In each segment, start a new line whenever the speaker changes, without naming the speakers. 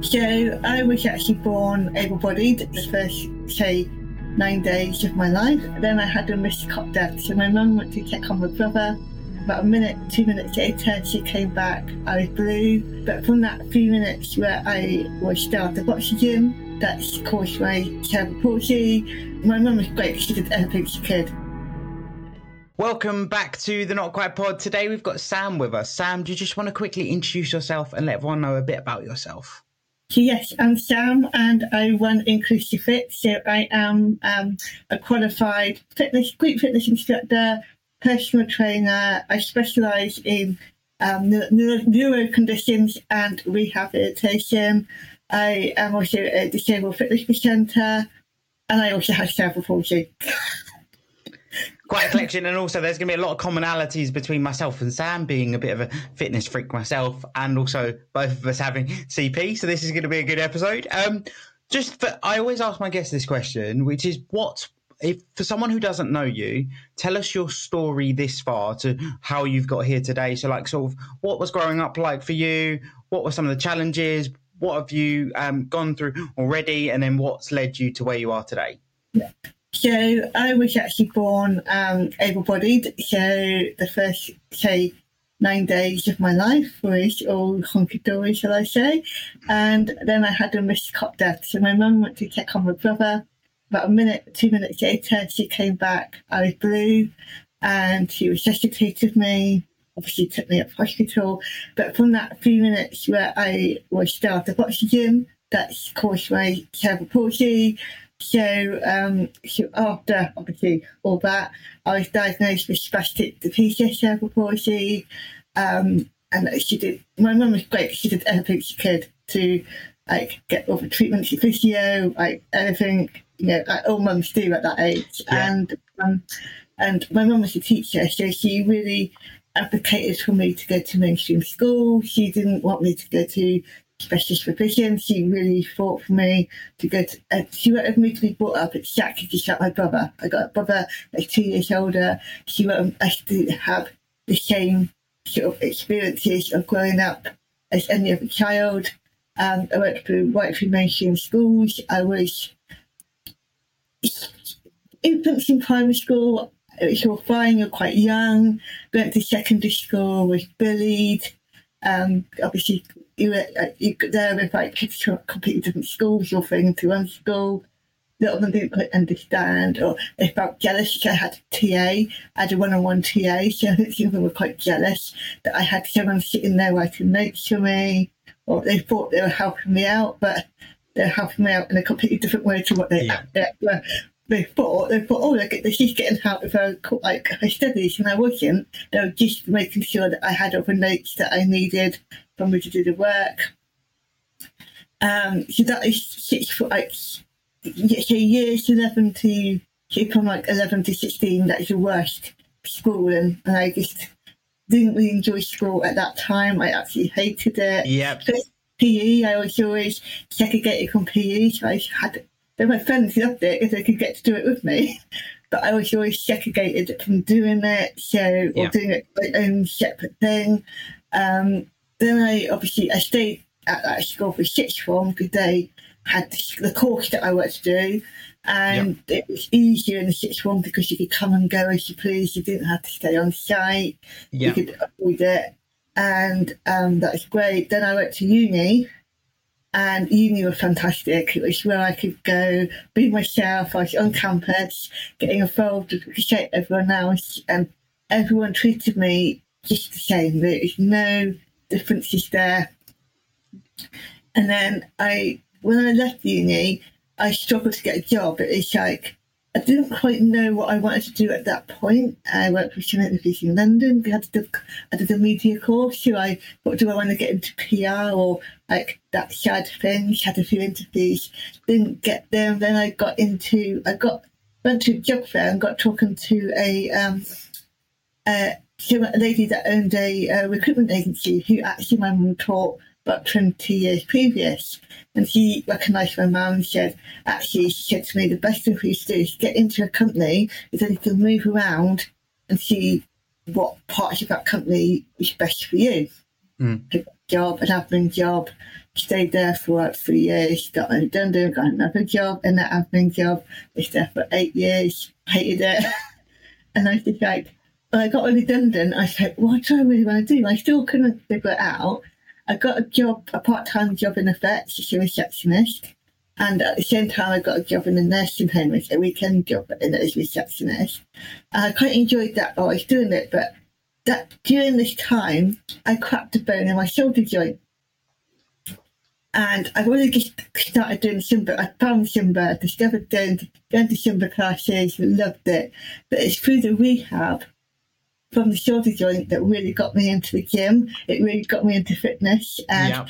So I was actually born able-bodied the first, say, nine days of my life. Then I had a missed death. So my mum went to check on my brother. About a minute, two minutes later, she came back. I was blue. But from that few minutes where I was still out of oxygen, that's caused my cerebral palsy. My mum was great. She did everything she could.
Welcome back to the Not Quite Pod. Today we've got Sam with us. Sam, do you just want to quickly introduce yourself and let everyone know a bit about yourself?
So yes, I'm Sam and I run InclusFit. So I am um, a qualified fitness, group fitness instructor, personal trainer. I specialise in um, neuro, neuro conditions and rehabilitation. I am also a disabled fitness presenter and I also have cerebral palsy.
quite a collection, and also there's going to be a lot of commonalities between myself and Sam, being a bit of a fitness freak myself, and also both of us having CP. So this is going to be a good episode. Um, just for, I always ask my guests this question, which is what if for someone who doesn't know you, tell us your story this far to how you've got here today. So, like, sort of, what was growing up like for you? What were some of the challenges? What have you um, gone through already? And then what's led you to where you are today?
Yeah. So I was actually born um, able-bodied. So the first, say, nine days of my life was all hunky-dory, shall I say. And then I had a missed cot death. So my mum went to check on my brother. About a minute, two minutes later, she came back. I was blue and she resuscitated me. Obviously, took me up to hospital. But from that few minutes where I was out of oxygen, that's caused my cerebral palsy so, um, so after obviously all that, I was diagnosed with spastic diplegia cerebral palsy. Um, and she did, my mum was great. She did everything she could to like get all the treatments, physio, like anything, you know, like all mums do at that age. Yeah. And, um, and my mum was a teacher, so she really advocated for me to go to mainstream school. She didn't want me to go to specialist for provision. She really fought for me to go to, uh, she wanted me to be brought up exactly just like my brother. I got a brother that's two years older. She wanted us to have the same sort of experiences of growing up as any other child. Um, I went through through mainstream schools. I was infants in primary school. It was all fine. You're quite young. Went to secondary school. Was bullied. Um, obviously you were you there with like kids from completely different schools, you're going to one school. A lot of them didn't quite understand, or they felt jealous. I had a TA, I had a one-on-one TA, so some of them were quite jealous that I had someone sitting there writing notes for me, or they thought they were helping me out, but they're helping me out in a completely different way to what they yeah. were they thought they thought, oh, look, she's getting help with her like her studies, and I wasn't. They were just making sure that I had all the notes that I needed for me to do the work. Um, so that is six for like so years eleven to from like eleven to sixteen. That is the worst school, and, and I just didn't really enjoy school at that time. I actually hated it.
Yeah.
PE, I was always segregated from PE, so I had then my friends loved it because they could get to do it with me. But I was always segregated from doing it, so or doing it my own separate thing. Um, then I obviously I stayed at that school for sixth form because they had the course that I wanted to do, and it was easier in the sixth form because you could come and go as you please. You didn't have to stay on site. You could avoid it, and um, that was great. Then I went to uni, and uni was fantastic. It was where I could go, be myself. I was on campus, getting involved with everyone else, and everyone treated me just the same. There was no differences there. And then I, when I left uni, I struggled to get a job. It's like I didn't quite know what I wanted to do at that point. I worked for some interviews in London. We had to do, I did a media course. So I thought, do I want to get into PR or like that side thing? Had a few interviews, didn't get them. Then I got into, I got went to a job fair and got talking to a um, a lady that owned a, a recruitment agency who actually my mum taught about 20 years previous. And she recognised my mum and said, actually, she said to me, the best thing for you to do is get into a company is then you can move around and see what parts of that company is best for you. Mm. A job, an admin job. stayed there for like three years, got redundant, got another job, and that admin job. Was there for eight years, hated it. and I was just like, I got redundant, I said, what do I really want to do? I still couldn't figure it out. I got a job, a part time job in vet as a receptionist. And at the same time, I got a job in a nursing home as a weekend job in as a receptionist. And I quite enjoyed that while I was doing it, but that during this time, I cracked a bone in my shoulder joint. And I've really just started doing Zumba. I found Zumba, discovered doing, going to Zumba classes, loved it. But it's through the rehab from the shoulder joint that really got me into the gym. It really got me into fitness. And yep.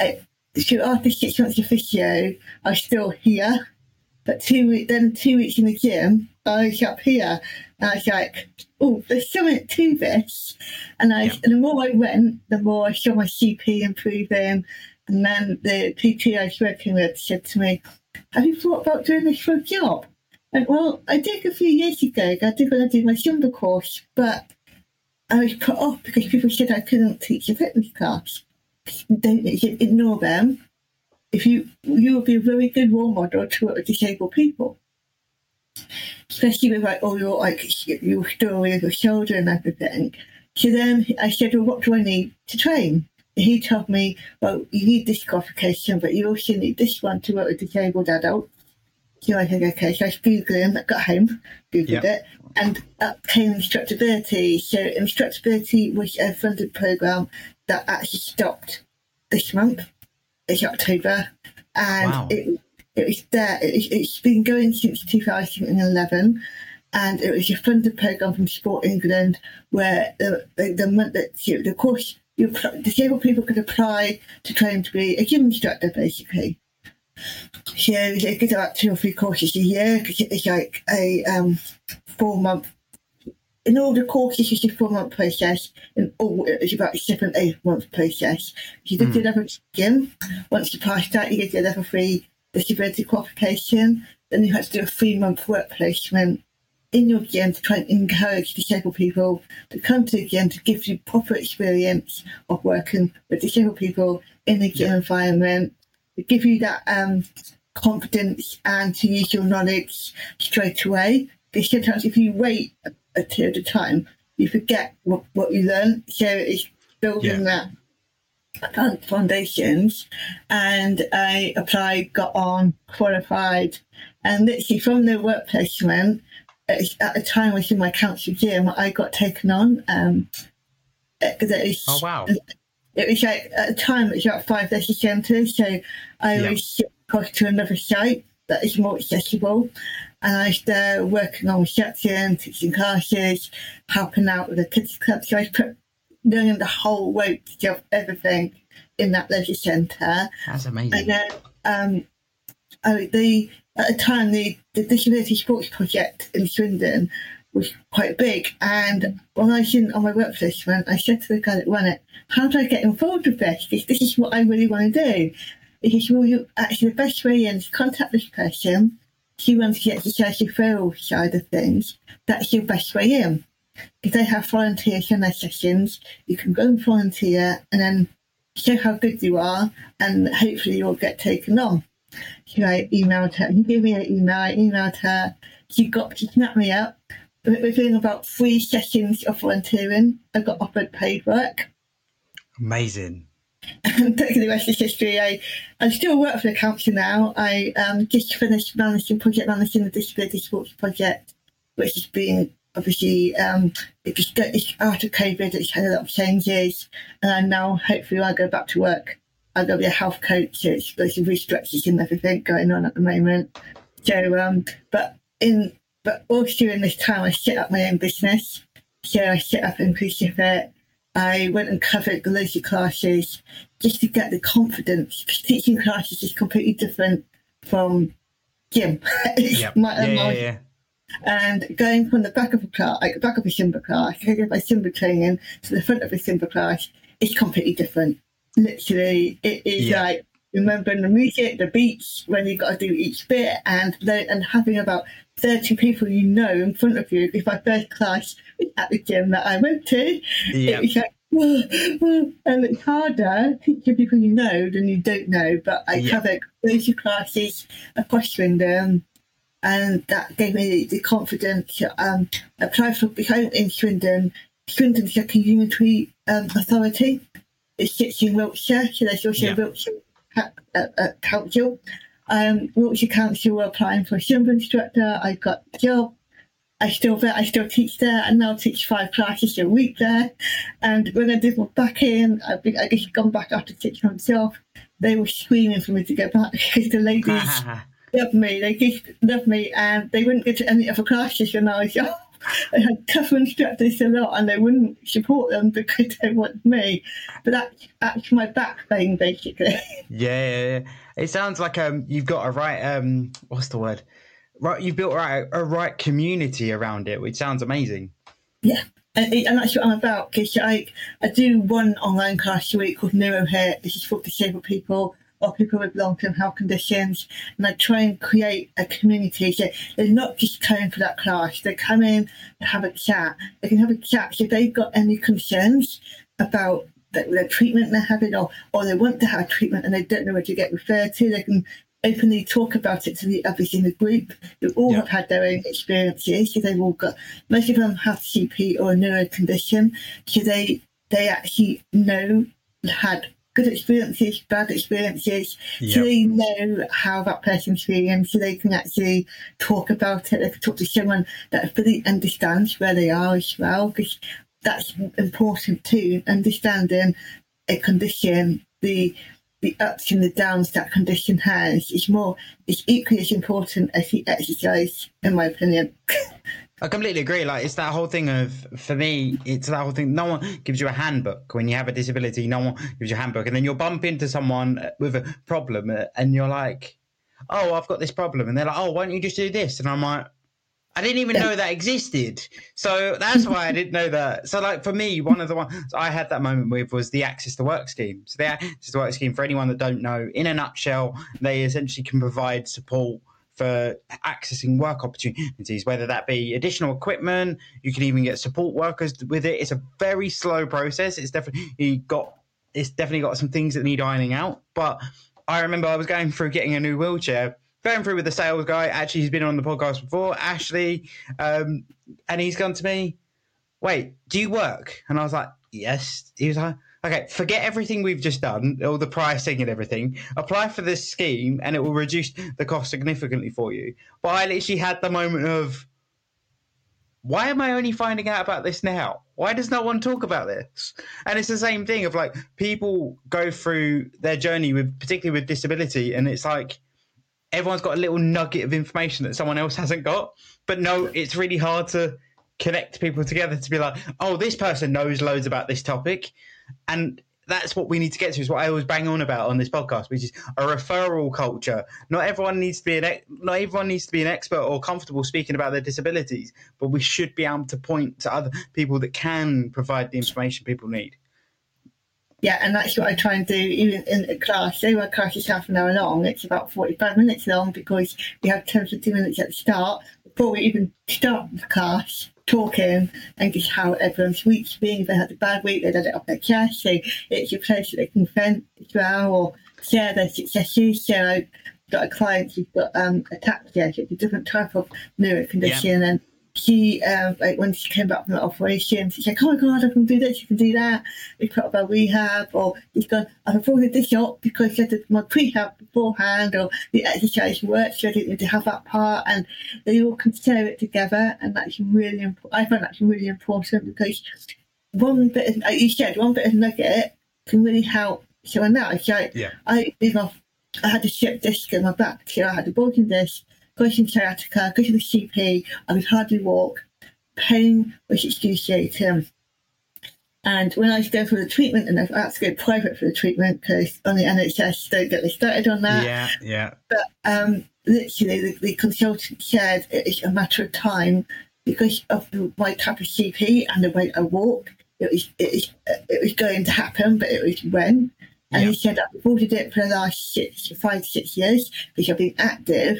I, so after six months of physio, I was still here. But two then two weeks in the gym, I was up here. And I was like, oh, there's something to this. And I, yep. and the more I went, the more I saw my CP improving. And then the PT I was working with said to me, have you thought about doing this for a job? And well, I did a few years ago. I did when I did my Zumba course, but I was put off because people said I couldn't teach a fitness class. Don't ignore them. If you you will be a very good role model to disabled people, especially with like all your like your story of your shoulder and everything. So then I said, well, what do I need to train? he told me, well, you need this qualification, but you also need this one to work with disabled adults. So I think, okay, so I was Googling, I got home, Googled yep. it, and up came Instructability. So Instructability was a funded program that actually stopped this month. It's October, and wow. it it was there. It, has been going since 2011, and it was a funded program from Sport England where the the, the, the, the course you disabled people could apply to train to be a gym instructor, basically. So they get about two or three courses a year because it's like a um, four month. In all the courses, it's a four month process, and all it's about a seven, eight month process. You did mm. your level gym. Once you pass that, you get your level three disability qualification. Then you have to do a three month work placement in your gym to try and encourage disabled people to come to the gym to give you proper experience of working with disabled people in the gym yeah. environment give you that um, confidence and to use your knowledge straight away. Because sometimes if you wait a, a period of time, you forget what, what you learn. So it's building yeah. that foundations. And I applied, got on, qualified, and literally from the work placement, at the time I was in my council gym, I got taken on. Um,
oh wow!
It was like at the time it was about five leisure centres, so I yeah. was across to another site that is more accessible. And I was there working on reception, teaching classes, helping out with the kids club. So I was put, learning the whole weight of everything in that leisure centre.
That's amazing.
And then um, I, the at the time the, the disability sports project in Swindon was quite big. And when I was in on my work placement, I said to the guy that ran it, how do I get involved with this? This, this is what I really want to do. He said, well, you actually, the best way in is contact this person. She runs the exercise referral side of things. That's your best way in. If they have volunteers in their sessions, you can go and volunteer and then show how good you are, and hopefully you'll get taken on. So I emailed her. He gave me an email. I emailed her. She got to snap me up within about three sessions of volunteering, I got offered paid work.
Amazing.
And the rest is history. I, I still work for the council now. I um, just finished managing project managing the disability sports project, which has been obviously um, it just it's after COVID. It's had a lot of changes, and I now hopefully I go back to work. I'm gonna be a health coach. So it's, there's some restructures and everything going on at the moment. So, um, but in but also during this time, I set up my own business. So I set up InclusFit. I went and covered loads of classes just to get the confidence. Because teaching classes is completely different from gym.
yep. my, yeah, yeah, yeah.
And going from the back of a class, like the back of a Zumba class, going my Zumba training to the front of a Zumba class is completely different. Literally, it is yeah. like remembering the music, the beats, when you've got to do each bit, and and having about 30 people you know in front of you. If my first class at the gym that I went to,
yeah.
it was like and it's harder teaching people you know than you don't know. But I
Yeah.
covered exposure classes across Swindon, and that gave me the confidence. Um, I applied for behind in Swindon. Swindon's like a unitary um, authority. It sits in Wiltshire, so there's also
Yeah.
Wiltshire uh, uh, Council. Um, Wiltshire Council were applying for a Swindon instructor. I got the job. I still there, I still teach there. And I now teach five classes a week there. And when I did my back in, I, I guess gone back after six months off. They were screaming for me to go back because the ladies loved me. They just love me, and they wouldn't get to any other classes when I was off. I had tougher instructors a lot, and they wouldn't support them because they want me. But that, that's my backbone, basically.
Yeah, yeah, yeah. It sounds like um you've got a right um what's the word? Right, you've built right a right community around it, which sounds amazing.
Yeah, and, and that's what I'm about because I, I do one online class a week called NeuroHit. This is for disabled people or people with long term health conditions. And I try and create a community. So they're not just coming for that class, they come in and have a chat. They can have a chat. So if they've got any concerns about the, the treatment they're having or, or they want to have treatment and they don't know where to get referred to, they can openly talk about it to the others in the group who all
Yeah.
have had their own experiences. So they've all got most of them have CP or a neuro condition, so they they actually know had good experiences, bad experiences, so they know how that person's feeling, so they can actually talk about it. They can talk to someone that fully understands where they are as well, because that's important too. Understanding a condition, the the ups and the downs that condition has is more is equally as important as the exercise, in my opinion.
I completely agree. Like it's that whole thing of for me, it's that whole thing. No one gives you a handbook when you have a disability. No one gives you a handbook, and then you'll bump into someone with a problem, uh, and you're like, "Oh, I've got this problem," and they're like, "Oh, why don't you just do this?" And I'm like, "I didn't even know that existed." So that's why I didn't know that. So like for me, one of the ones I had that moment with was the Access to Work scheme. So the Access to Work scheme, for anyone that don't know, in a nutshell, they essentially can provide support for accessing work opportunities, whether that be additional equipment, you can even get support workers with it. It's a very slow process. It's definitely got it's definitely got some things that need ironing out. But I remember I was going through getting a new wheelchair, going through with the sales guy. Actually, he's been on the podcast before, Ashley, um, and he's gone to me, "Wait, do you work?" And I was like, "Yes." He was like, "Okay, forget everything we've just done, all the pricing and everything. Apply for this scheme, and it will reduce the cost significantly for you." But I literally had the moment of, why am I only finding out about this now? Why does no one talk about this? And it's the same thing of like people go through their journey with, particularly with disability, and it's like everyone's got a little nugget of information that someone else hasn't got. But no, it's really hard to connect people together to be like, oh, this person knows loads about this topic, and that's what we need to get to. Is what I always bang on about on this podcast, which is a referral culture. Not everyone needs to be an not everyone needs to be an expert or comfortable speaking about their disabilities, but we should be able to point to other people that can provide the information people need.
Yeah, and that's what I try and do even in a class. Say my class is half an hour long, it's about 45 minutes long because we have 10 to 2 minutes at the start before we even start the class talking and just how everyone's week's been. If they had a bad week, they let it off their chest. So it's a place that they can vent as well or share their successes. So I've got a client who's got um, ataxia, so it's a different type of neuro condition. And she, um, like when she came back from the operation, she's like, "Oh my god, I can do this, I can do that." We put up our rehab, or she's gone, "I've avoided this up because I did my prehab beforehand, or the exercise worked, so I didn't need to have that part." And they all can share it together, and that's really important. I find that's really important because one bit, of, like you said, one bit of nugget can really help someone else. Like
Yeah.
I my, I had a slip disc in my back, so I had a bulging disc causing sciatica, go to the CP, I could hardly walk, pain was excruciating. And when I was going for the treatment, and I had to go private for the treatment because on the NHS don't get me started on that.
Yeah, yeah,
But um, literally, the, the consultant said it is a matter of time because of the, my type of CP and the way I walk. It was it was it was going to happen, but it was when. And
Yeah.
he said I've avoided it for the last six, five, six years because I've been active,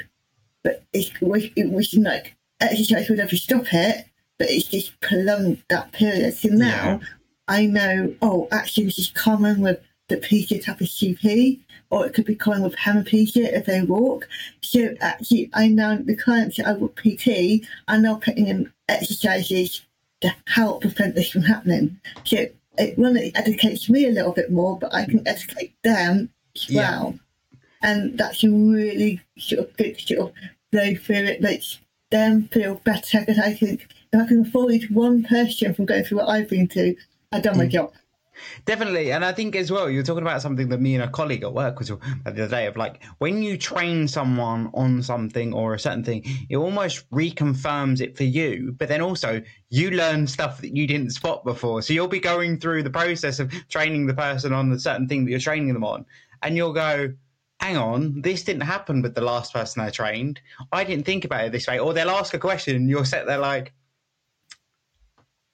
but was it was like exercise would ever stop it, but it's just prolonged that period. So now I know, oh, actually, this is common with the PT type of CP, or it could be common with hemiplegia if they walk. So actually, I know the clients that I work PT are now putting in exercises to help prevent this from happening. So it really educates me a little bit more, but I can educate them as well. Yeah. And that's a really sort of good sort of flow through it, makes them feel better because I think if I can avoid one person from going through what I've been through, I've done my mm. job.
Definitely. And I think as well, you're talking about something that me and a colleague at work was the other day of like when you train someone on something or a certain thing, it almost reconfirms it for you. But then also you learn stuff that you didn't spot before. So you'll be going through the process of training the person on the certain thing that you're training them on. And you'll go, hang on, this didn't happen with the last person I trained. I didn't think about it this way. Or they'll ask a question and you're set there like,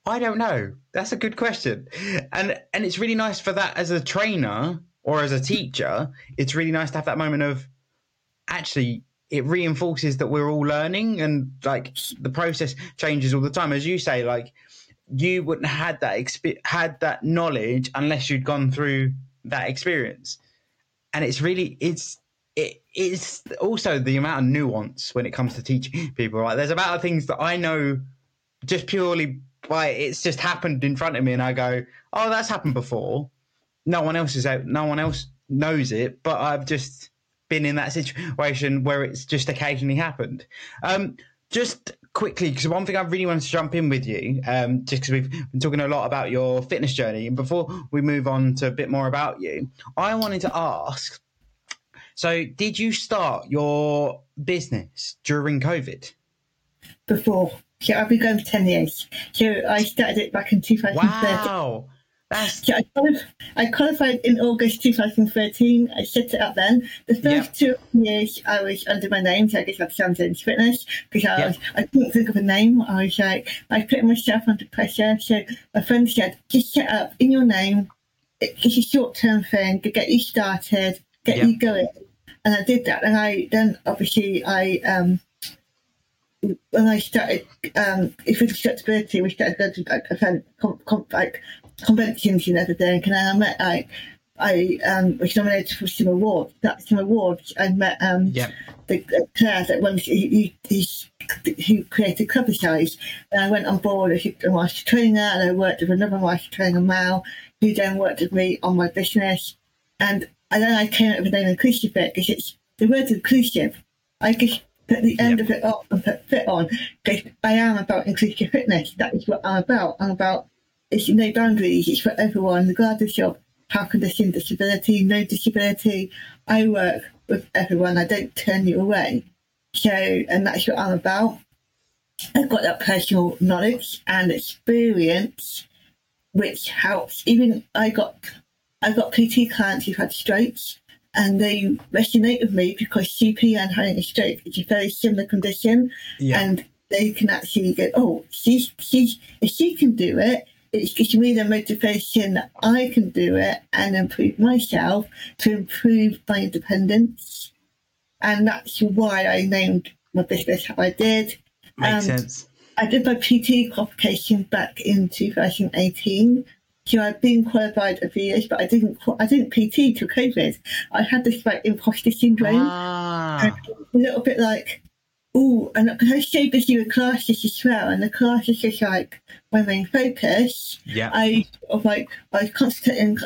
I don't know. That's a good question. And and it's really nice for that as a trainer or as a teacher, it's really nice to have that moment of actually it reinforces that we're all learning and like the process changes all the time as you say like you wouldn't have had that exp- had that knowledge unless you'd gone through that experience and it's really it's it is also the amount of nuance when it comes to teaching people right there's about things that i know just purely like it's just happened in front of me, and I go, "Oh, that's happened before." No one else is out. No one else knows it, but I've just been in that situation where it's just occasionally happened. Um, just quickly, because one thing I really wanted to jump in with you, um, just because we've been talking a lot about your fitness journey, and before we move on to a bit more about you, I wanted to ask. So, did you start your business during COVID?
Before. So I've been going for 10 years. So I started it back in 2013.
Wow. That's...
So I, qualified, I qualified in August 2013. I set it up then. The first yep. two years I was under my name, so I just had Samson's Fitness because I, was, I couldn't think of a name. I was like, I putting myself under pressure. So my friend said, just set up in your name. It's a short term thing to get you started, get yep. you going. And I did that. And I then obviously I um, when I started, um, if it's flexibility, we started going to like, event, com, com, like conventions and everything. And I met like I um, was nominated for some awards. That's some awards. I met um, the uh, Claire that when he, he, he, created Cover Size, and I went on board as a master trainer, and I worked with another master trainer, Mal, who then worked with me on my business. And, and then I came up with the name InclusFit because it's the word inclusive. I just at the end yep. of it up and put fit on because I am about inclusive fitness. That is what I'm about. I'm about it's no boundaries. It's for everyone, regardless of health condition, disability, no disability. I work with everyone. I don't turn you away. So, and that's what I'm about. I've got that personal knowledge and experience, which helps. Even I got, I got PT clients who've had strokes and they resonate with me because CP and having a stroke is a very similar condition, yeah. and they can actually go, oh, she's she's if she can do it, it gives me the motivation that I can do it and improve myself to improve my independence, and that's why I named my business how I did.
Makes um, sense.
I did my PT qualification back in 2018 so I've been qualified a few years, but I didn't I didn't PT till COVID. I had this like imposter syndrome,
ah.
a little bit like, oh, and I was so busy with classes as well, and the classes is like my main focus.
Yeah,
I was like I was concentrating.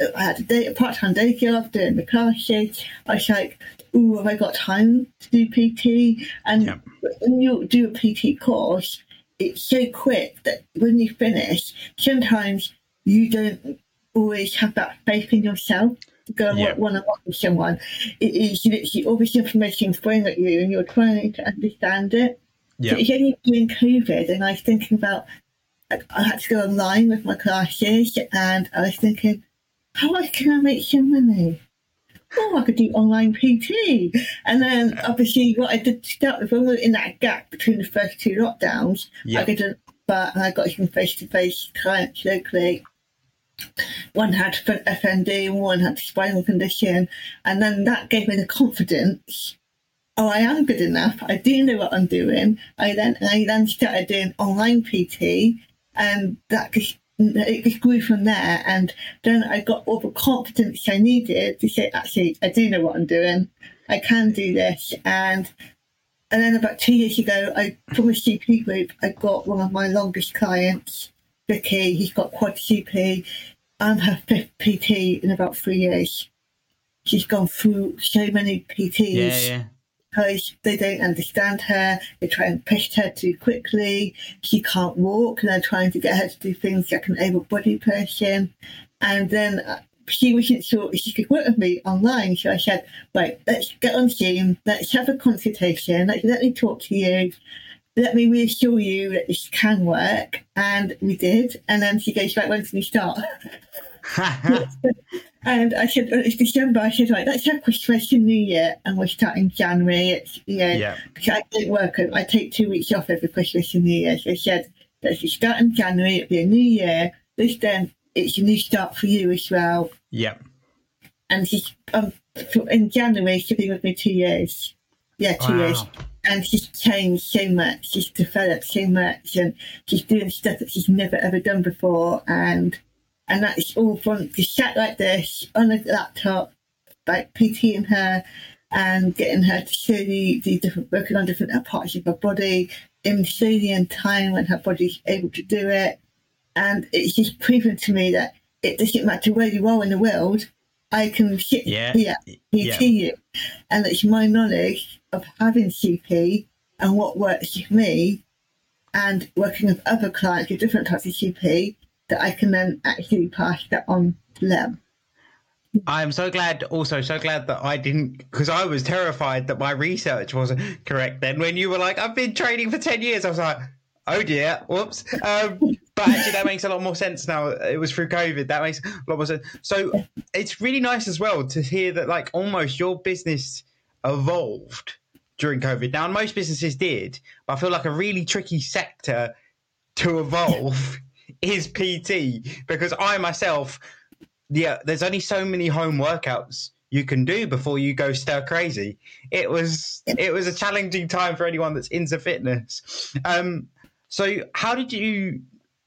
Uh, I had a, day, a part-time day job doing the classes. I was like, oh, have I got time to do PT? And yeah. when you do a PT course, it's so quick that when you finish, sometimes you don't always have that faith in yourself go and yeah. one on one with someone. It is literally all this information thrown at you and you're trying to understand it. Yeah. So it's only during COVID and I was thinking about I had to go online with my classes and I was thinking, how can I make some money? Oh, I could do online PT. And then obviously what I did start with when we were in that gap between the first two lockdowns, I did but I got some face to face clients locally one had FND, one had spinal condition, and then that gave me the confidence. Oh, I am good enough. I do know what I'm doing. I then I then started doing online PT, and that just it just grew from there. And then I got all the confidence I needed to say, actually, I do know what I'm doing. I can do this. And and then about two years ago, I from a CP group, I got one of my longest clients, Vicky. He's got quad CP. I'm her fifth PT in about three years. She's gone through so many PTs.
Yeah, yeah
because they don't understand her. They try and push her too quickly. She can't walk, and they're trying to get her to do things like an able-bodied person. And then uh, she wasn't sure she could work with me online, so I said, "Right, let's get on Zoom. Let's have a consultation. let's let me talk to you." Let me reassure you that this can work. And we did. And then she goes, Right, when can we start? And I said, well, it's December. I said, right, let's have Christmas and New Year, and we're starting January. It's, you know, yeah. I don't work. I take two weeks off every Christmas and New Year. So I said, let's start in January. It'll be a new year. This then, it's a new start for you as well.
Yeah.
And she's um, in January, she'll be with me two years. Yeah, two wow. years. And she's changed so much. She's developed so much, and she's doing stuff that she's never ever done before. And and that's all from just sat like this on a laptop, like PTing her and getting her to show the, the different working on different parts of her body in in time when her body's able to do it. And it's just proven to me that it doesn't matter where you are in the world, I can sit yeah. here, PT yeah. you. And it's my knowledge of having CP and what works with me and working with other clients with different types of CP that I can then actually pass that on to them.
I am so glad, also so glad that I didn't, because I was terrified that my research wasn't correct. Then when you were like, "I've been training for ten years," I was like, "Oh dear, whoops." Um, but actually, that makes a lot more sense now. It was through COVID. That makes a lot more sense. So it's really nice as well to hear that, like, almost your business evolved during COVID. Now, most businesses did, but I feel like a really tricky sector to evolve is PT because I myself, yeah, there's only so many home workouts you can do before you go stir crazy. It was it was a challenging time for anyone that's into fitness. Um, so how did you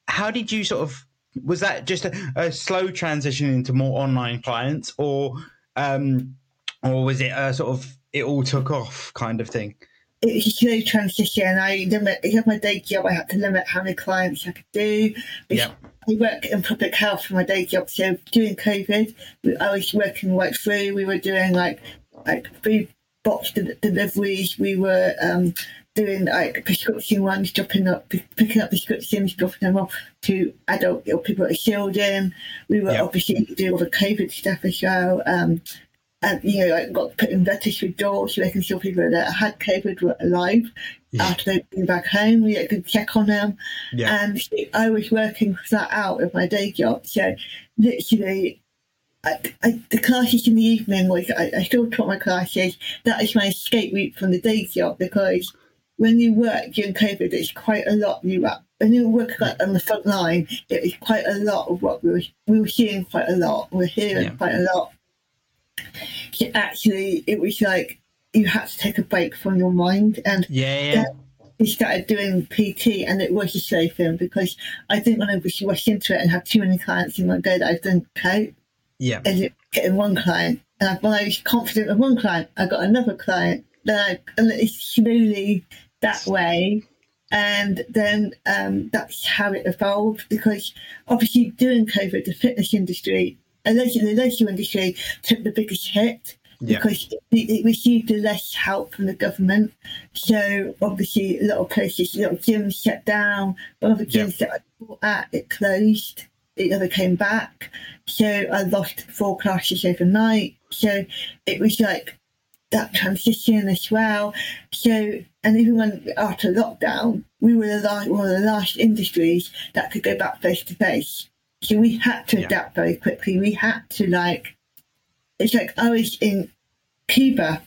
how did you sort of was that just a, a slow transition into more online clients or um, or was it a sort of it all took off kind of thing?
it was a slow transition. I limit, I had my day job. I had to limit how many clients I could do.
Yeah.
I work in public health for my day job. So during COVID, I was working right through. We were doing like like food box deliveries. We were um, doing like prescription ones, dropping up, picking up prescriptions, dropping them off to adult or people at children. We were obviously doing all the COVID stuff as well. Um, and you know, like got put in registry doors, making sure people that had COVID were alive yeah. after they'd been back home. We could check on them, yeah. and I was working that out with my day job. So literally. I, I, the classes in the evening was I, I still taught my classes. That is my escape route from the day job because when you work during COVID, it's quite a lot. You uh, when you work like, on the front line, it is quite a lot of what we were we were seeing quite a lot. We we're hearing yeah. quite a lot actually it was like you had to take a break from your mind and
yeah, yeah.
we started doing PT and it was a slow film because I didn't want to rush into it and have too many clients in one day that I didn't cope.
Yeah.
And getting one client. And when I was confident with one client, I got another client. Then I, and it's slowly that way. And then um, that's how it evolved because obviously during COVID, the fitness industry allegedly the leisure industry took the biggest hit yeah. because it, it, received less help from the government. So obviously, a lot of places, a lot of gyms shut down. One of the gyms yeah. that I bought at, it closed. It never came back. So I lost four classes overnight. So it was like that transition as well. So, and even when after lockdown, we were the last, one of the last industries that could go back face to face. So we had to yeah. adapt very quickly. We had to like, it's like I was in Cuba.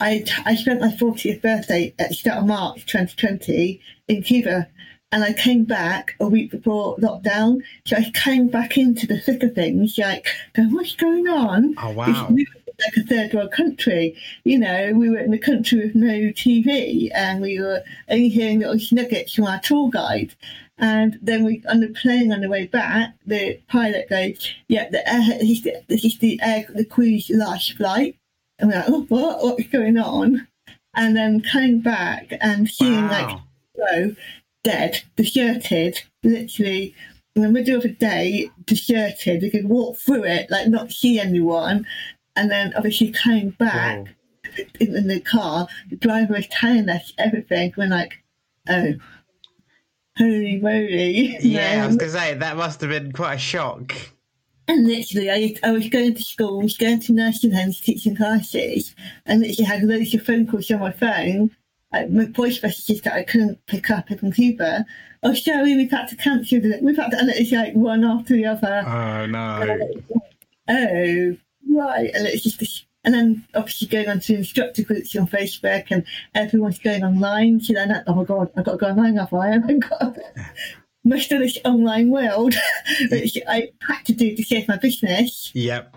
I I spent my 40th birthday at the start of March 2020 in Cuba, and I came back a week before lockdown. So I came back into the thick of things, like, what's going on?
Oh wow!
like a third world country. You know, we were in a country with no TV, and we were only hearing little nuggets from our tour guide. And then we on the plane on the way back, the pilot goes, "Yeah, the air, this is the, this is the air, the crew's last flight." And we're like, "Oh, what? What's going on?" And then coming back and seeing
Wow.
like, so dead, deserted, literally in the middle of the day, deserted. We could walk through it, like not see anyone. And then obviously coming back
Whoa.
in, in the car, the driver was telling us everything. We're like, oh, holy moly.
Yeah, I
um,
was gonna say that must have been quite a shock.
And literally, I, I was going to schools, going to nursing homes, teaching classes, and literally had loads of phone calls on my phone, like my voice messages that I couldn't pick up from Cuba. Oh, sorry, we've had to cancel it. We've had to, and it's like one after the other.
Oh no.
oh, right. And it's just this, and then obviously going on to instructor groups on Facebook and everyone's going online. So then, oh my God, I've got to go online, have I? I've got most of this online world, which I had to do to save my business.
Yep.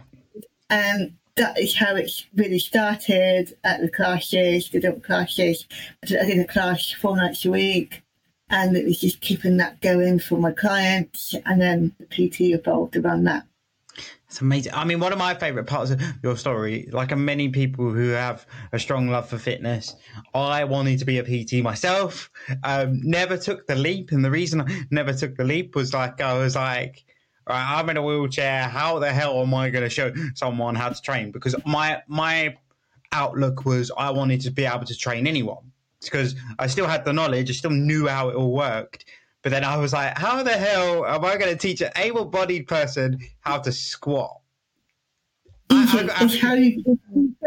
And that is how it really started at the classes, the adult classes. I did a class four nights a week. And it was just keeping that going for my clients. And then the PT evolved around that.
It's amazing. I mean, one of my favorite parts of your story, like many people who have a strong love for fitness, I wanted to be a PT myself. Um, never took the leap, and the reason I never took the leap was like I was like, right, I'm in a wheelchair. How the hell am I going to show someone how to train? Because my my outlook was I wanted to be able to train anyone because I still had the knowledge. I still knew how it all worked. But then I was like, how the hell am I going to teach an able bodied person how to squat? I- I-
it's how you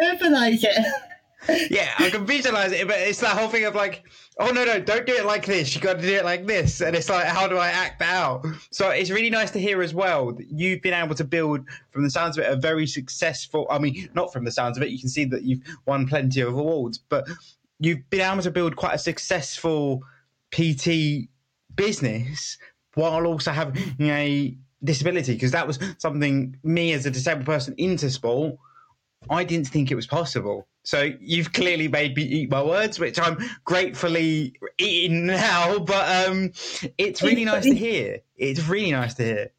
verbalize it.
yeah, I can visualize it, but it's that whole thing of like, oh no, no, don't do it like this. You got to do it like this, and it's like, how do I act that out? So it's really nice to hear as well that you've been able to build, from the sounds of it, a very successful. I mean, not from the sounds of it, you can see that you've won plenty of awards, but you've been able to build quite a successful PT business while also having a disability because that was something me as a disabled person into sport I didn't think it was possible. So you've clearly made me eat my words, which I'm gratefully eating now. But um, it's really nice to hear. It's really nice to hear.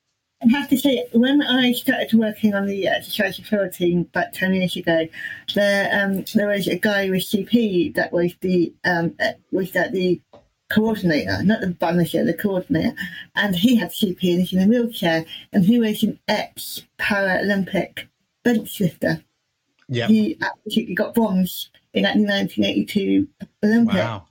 I have to say, when I started working on the exercise referral team about 10 years ago, there, um, there was a guy with CP that was the um, uh, was that the coordinator, not the manager, the coordinator, and he had CP and he's in a wheelchair, and he was an ex Paralympic bench lifter.
Yeah.
He absolutely got bronze in the 1982 Olympics.
Wow.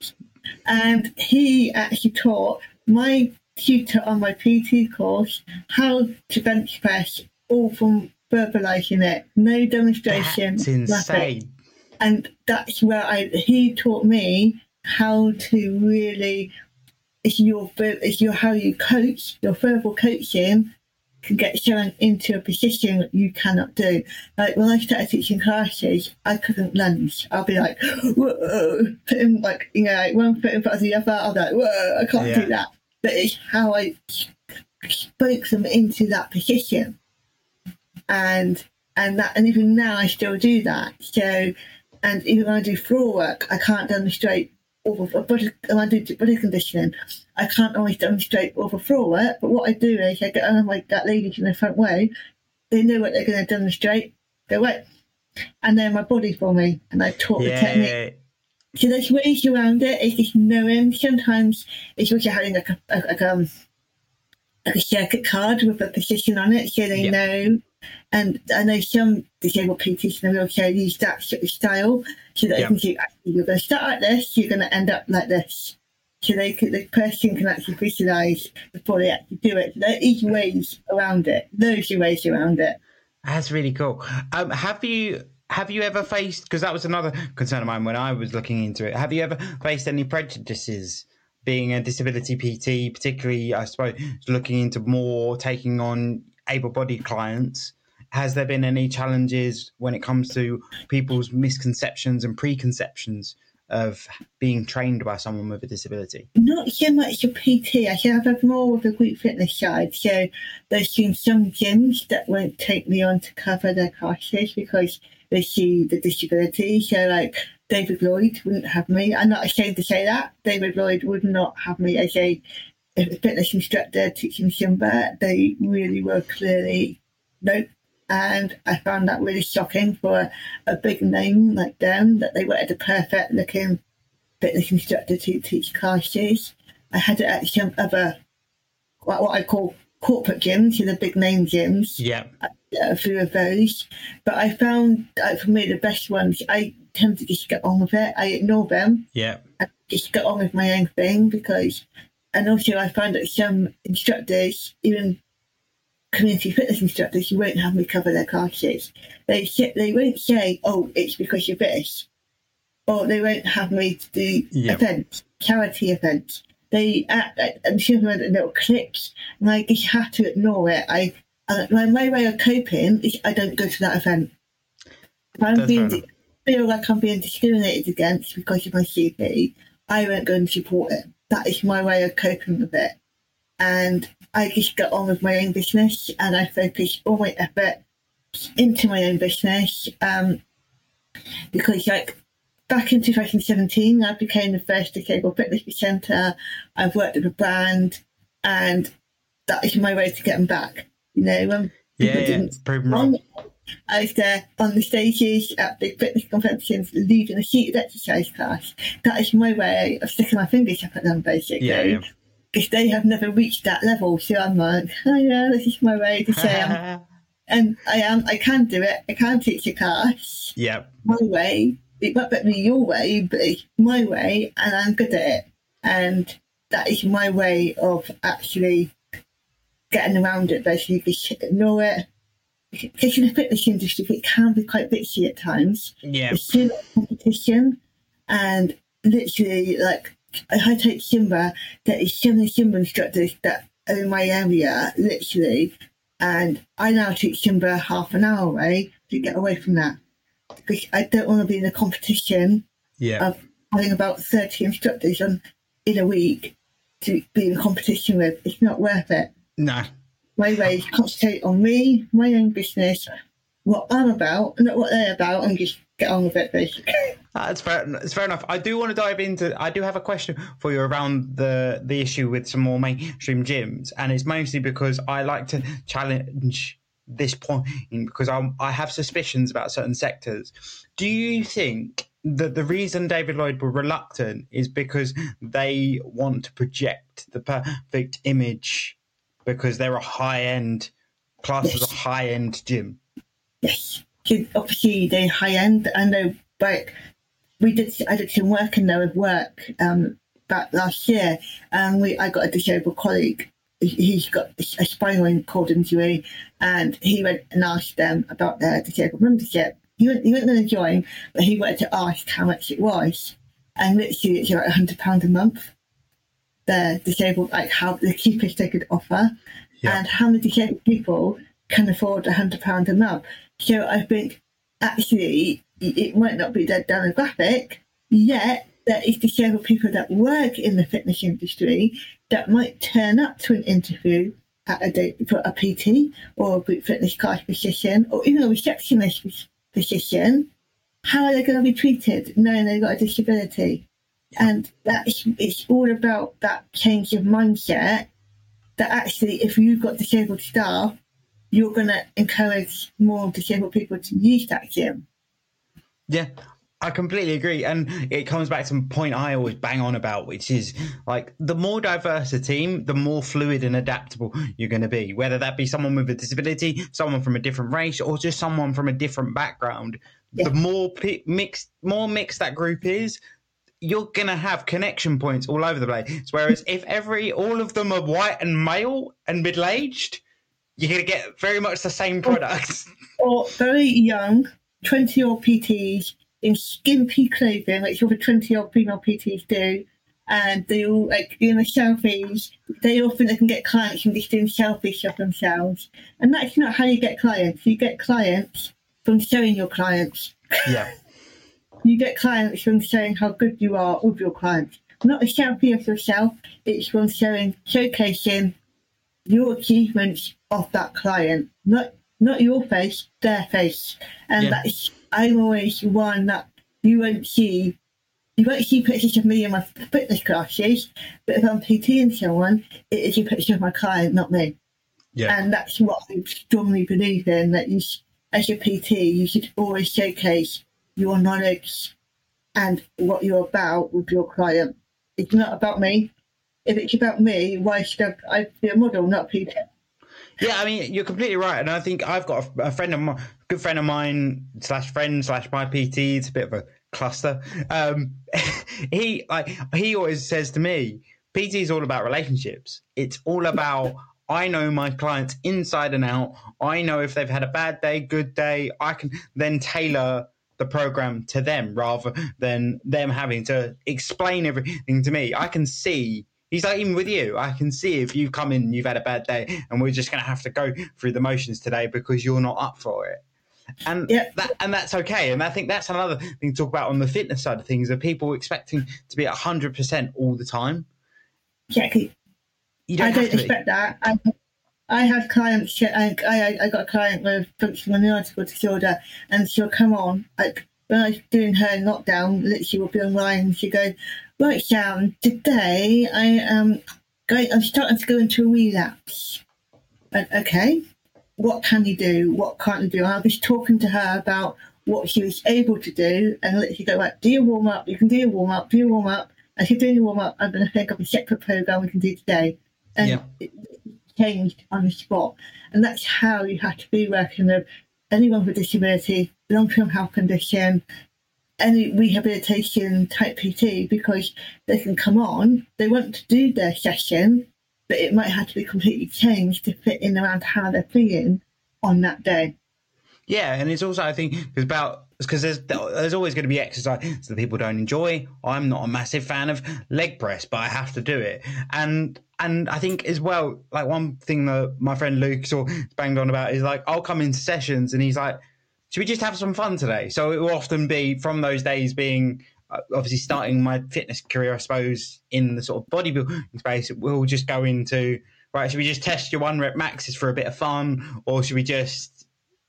and he actually taught my tutor on my PT course how to bench press, all from verbalizing it, no demonstration.
That's
nothing.
insane.
And that's where I he taught me how to really it's your your how you coach your verbal coaching can get someone into a position you cannot do. Like when I started teaching classes, I couldn't lunge. I'll be like, whoa, putting like you know, like one foot in front of the other. I'll be like, whoa, I can't
Yeah.
do that. But it's how I spoke them into that position, and and that and even now I still do that. So, and even when I do floor work, I can't demonstrate body. When I do body conditioning, I can't always demonstrate floor work. But what I do is I get on like that ladies in the front way. They know what they're going to demonstrate. They wait, and then my body for me, and I taught the technique. So there's ways around it. It's just knowing. Sometimes it's also having like a, a like um like a circuit card with a position on it, so they
Yeah.
know. And I know some disabled PTs in the wheelchair use that sort of style, so that
Yeah.
they can see actually you're going to start like this, you're going to end up like this. So they can, the person can actually visualize before they actually do it. So there is ways around it. Those are ways around it.
That's really cool. Um, have you have you ever faced? Because that was another concern of mine when I was looking into it. Have you ever faced any prejudices being a disability PT, particularly I suppose looking into more taking on able-bodied clients? Has there been any challenges when it comes to people's misconceptions and preconceptions of being trained by someone with a disability?
not so much a PT. I have more of a group fitness side. So there's been some gyms that won't take me on to cover their classes because they see the disability. So like David Lloyd wouldn't have me. I'm not ashamed to say that. David Lloyd would not have me as a a fitness instructor teaching Zumba, they really were clearly nope. And I found that really shocking for a, big name like them that they were a perfect looking fitness instructor to teach classes. I had it at some other, what, what I call corporate gyms, you know, the big name gyms.
Yeah.
A few of those. But I found, like, for me, the best ones, I tend to just get on with it. I ignore them.
Yeah.
I just get on with my own thing because, and also I find that some instructors, even community fitness instructors, you won't have me cover their classes. They they won't say, "Oh, it's because you're this," or they won't have me to do
Yep.
events, charity events. They act, I'm sure a little clicks, and I just have to ignore it. I uh, my, my way of coping is I don't go to that event. If I'm
That's
being feel like I'm being discriminated against because of my CP, I won't go and support it. That is my way of coping with it. And I just get on with my own business and I focus all my effort into my own business. Um, because like back in 2017, I became the first disabled fitness presenter. I've worked with a brand and that is my way to get them back. You know, when
Yeah,
people
yeah.
didn't
Prove 'em wrong.
I was there on the stages at big fitness conventions, leading a seated exercise class. That is my way of sticking my fingers up at them, basically.
Yeah, yeah.
Because they have never reached that level. So I'm like, oh yeah, this is my way to say I'm, and I am, I can do it. I can teach a class
yeah.
my way. It might not be your way, but it's my way, and I'm good at it. And that is my way of actually getting around it, basically. Just ignore it. Because in the fitness industry, it can be quite bitchy at times.
Yeah.
There's so much competition, and literally, like, I take Zumba, there is so many Zumba instructors that are in my area, literally, and I now teach Zumba half an hour away to get away from that. Because I don't want to be in a competition
Yeah.
of having about 30 instructors on in a week to be in competition with. It's not worth it.
No.
My way is concentrate on me, my own business, what I'm about, not what they're about, and just get on with it, basically.
Ah, That's fair. It's fair enough. I do want to dive into. I do have a question for you around the the issue with some more mainstream gyms, and it's mostly because I like to challenge this point because I'm, I have suspicions about certain sectors. Do you think that the reason David Lloyd were reluctant is because they want to project the perfect image because they're a high end class as a high end gym?
Yes. Obviously, they're high end. I know, like, we did, I did some work in there with work um, back last year, and we I got a disabled colleague. He- He's got a spinal cord injury, and he went and asked them about their disabled membership. He went, he went there to join, but he wanted to ask how much it was, and literally it's like a hundred pound a month. The disabled, like how the cheapest they could offer,
Yeah.
and how many disabled people can afford a hundred pound a month. So I think actually it might not be that demographic, yet there is disabled people that work in the fitness industry that might turn up to an interview at a day for a PT or a group fitness class position or even a receptionist position. How are they going to be treated knowing they've got a disability? And that's it's all about that change of mindset that actually if you've got disabled staff, you're going to encourage more disabled people to use that gym.
Yeah, I completely agree. And it comes back to a point I always bang on about, which is like the more diverse a team, the more fluid and adaptable you're going to be. Whether that be someone with a disability, someone from a different race, or just someone from a different background.
Yeah.
The more mixed, more mixed that group is, you're gonna have connection points all over the place. Whereas if every all of them are white and male and middle aged, you're gonna get very much the same products.
Or very young, 20 year old PTs in skimpy clothing, like all the 20 year old female PTs do. And they all like doing the selfies. They think they can get clients from just doing selfies of themselves. And that's not how you get clients. You get clients from showing your clients.
yeah,
You get clients from showing how good you are with your clients. Not a selfie of yourself, it's from showing, showcasing your achievements of that client. Not not your face, their face. And
Yeah.
that's I'm always one that you won't see you won't see pictures of me in my fitness classes, but if I'm PTing someone, it is a picture of my client, not me.
Yeah.
And that's what I strongly believe in that you, as a PT, you should always showcase your knowledge and what you're about with your client. It's not about me. If it's about me, why should I, be a model, not PT?
Yeah, I mean, you're completely right, and I think I've got a, a friend of mine, good friend of mine slash friend slash my PT. It's a bit of a cluster. Um, he like he always says to me, PT is all about relationships. It's all about I know my clients inside and out. I know if they've had a bad day, good day. I can then tailor the program to them rather than them having to explain everything to me. I can see. He's like, even with you, I can see if you've come in and you've had a bad day and we're just going to have to go through the motions today because you're not up for it. And
yeah.
that and that's okay. And I think that's another thing to talk about on the fitness side of things are people expecting to be at 100% all the time.
Exactly.
You don't
I don't
to be.
expect that. I, I have clients. I, I I got a client with functional neurological disorder, and she'll come on. Like when I was doing her knockdown, literally will be online. And she goes, right, Sam. Today I am going. I'm starting to go into a relapse. And, okay, what can you do? What can't you do? And I was talking to her about what she was able to do, and literally go right. Do your warm up. You can do your warm up. Do your warm up. As you're doing your warm up, I'm going to think of a separate program we can do today. And
Yeah.
Changed on the spot. And that's how you have to be working with anyone with disability, long term health condition, any rehabilitation type PT, because they can come on, they want to do their session, but it might have to be completely changed to fit in around how they're feeling on that day.
Yeah, and it's also I think it's about because there's there's always going to be exercise that people don't enjoy. I'm not a massive fan of leg press, but I have to do it. And and I think as well, like one thing that my friend Luke sort of banged on about is like I'll come into sessions and he's like, "Should we just have some fun today?" So it will often be from those days being uh, obviously starting my fitness career, I suppose, in the sort of bodybuilding space. We'll just go into right. Should we just test your one rep maxes for a bit of fun, or should we just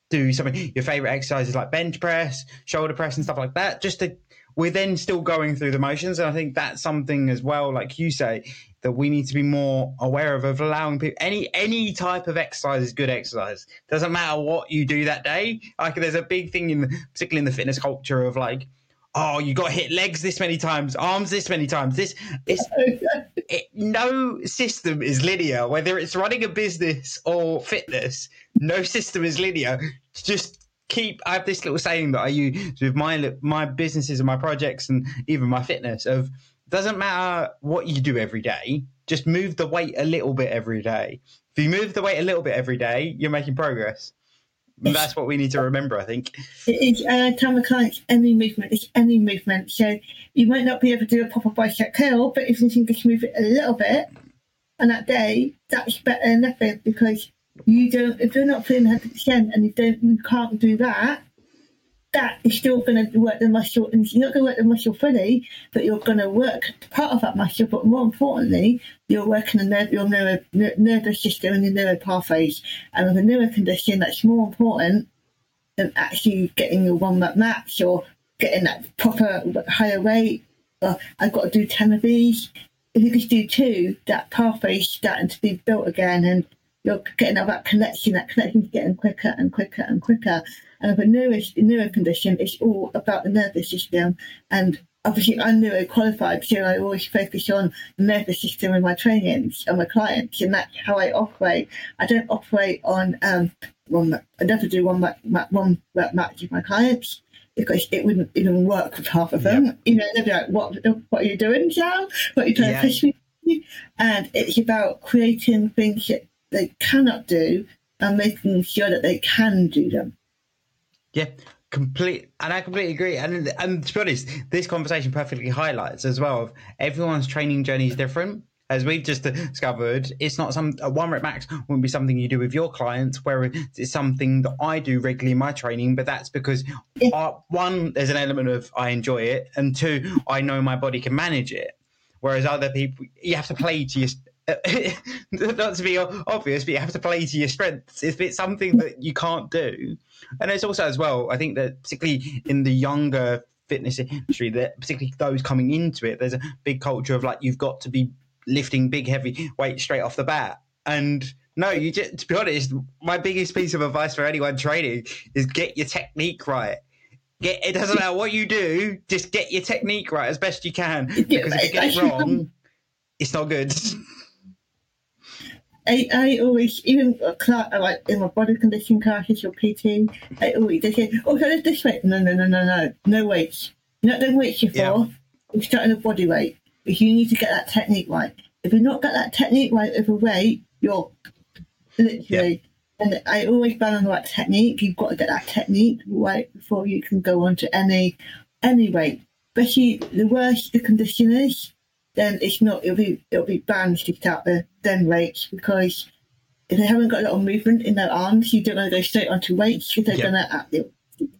do something your favorite exercises like bench press shoulder press and stuff like that just to we're then still going through the motions and i think that's something as well like you say that we need to be more aware of of allowing people any any type of exercise is good exercise doesn't matter what you do that day like there's a big thing in the, particularly in the fitness culture of like oh you got hit legs this many times arms this many times this it's it, no system is linear, whether it's running a business or fitness. No system is linear. Just keep. I have this little saying that I use with my my businesses and my projects and even my fitness. Of doesn't matter what you do every day. Just move the weight a little bit every day. If you move the weight a little bit every day, you're making progress. And that's what we need to remember. I think.
It is, uh, I tell my clients any movement is any movement. So you might not be able to do a proper bicep curl, but if you can just move it a little bit on that day, that's better than nothing because you don't, if you're not feeling 100% and you don't, you can't do that, that is still going to work the muscle and you're not going to work the muscle fully, but you're going to work part of that muscle. But more importantly, you're working the your neuro, ner- nervous system and your neuro pathways. And with a neuro condition, that's more important than actually getting your one rep max or getting that proper higher rate. Or I've got to do 10 of these. If you just do two, that pathway's starting to be built again and you're getting all that connection, that connection's getting quicker and quicker and quicker. And with a neuro, neuro condition, is all about the nervous system. And obviously, I'm neuro qualified, so I always focus on the nervous system in my trainings and my clients, and that's how I operate. I don't operate on um, one. I never do one one match with my clients because it wouldn't even work with half of them. You know, they'd be like, "What? What are you doing, Sal? What are you trying
Yeah.
to push me?" And it's about creating things that they cannot do and making sure that they can do them.
Yeah, complete, and I completely agree. And and to be honest, this conversation perfectly highlights as well of everyone's training journey is different. As we've just discovered, it's not some a one rep max wouldn't be something you do with your clients, where it's something that I do regularly in my training. But that's because uh, one, there's an element of I enjoy it, and two, I know my body can manage it. Whereas other people, you have to play to your not to be obvious, but you have to play to your strengths. If it's something that you can't do, and it's also as well, I think that particularly in the younger fitness industry, that particularly those coming into it, there's a big culture of like you've got to be lifting big heavy weights straight off the bat. And no, you just to be honest, my biggest piece of advice for anyone training is get your technique right. Get it doesn't matter what you do, just get your technique right as best you can. Because if you get it wrong, it's not good.
I, I always, even class, uh, like in my body conditioning classes or PT, I always they say, "Oh, so this weight." No, no, no, no, no, no weights. You're not doing weights before. Yeah. You're starting a body weight. Because you need to get that technique right. If you're not got that technique right with a weight, you're literally. Yeah. And I always balance that technique. You've got to get that technique right before you can go on to any any weight. Especially the worse the condition is, then it's not. It'll be it'll be banned to start the then weights because if they haven't got a lot of movement in their arms, you don't want to go straight onto weights because they're to actually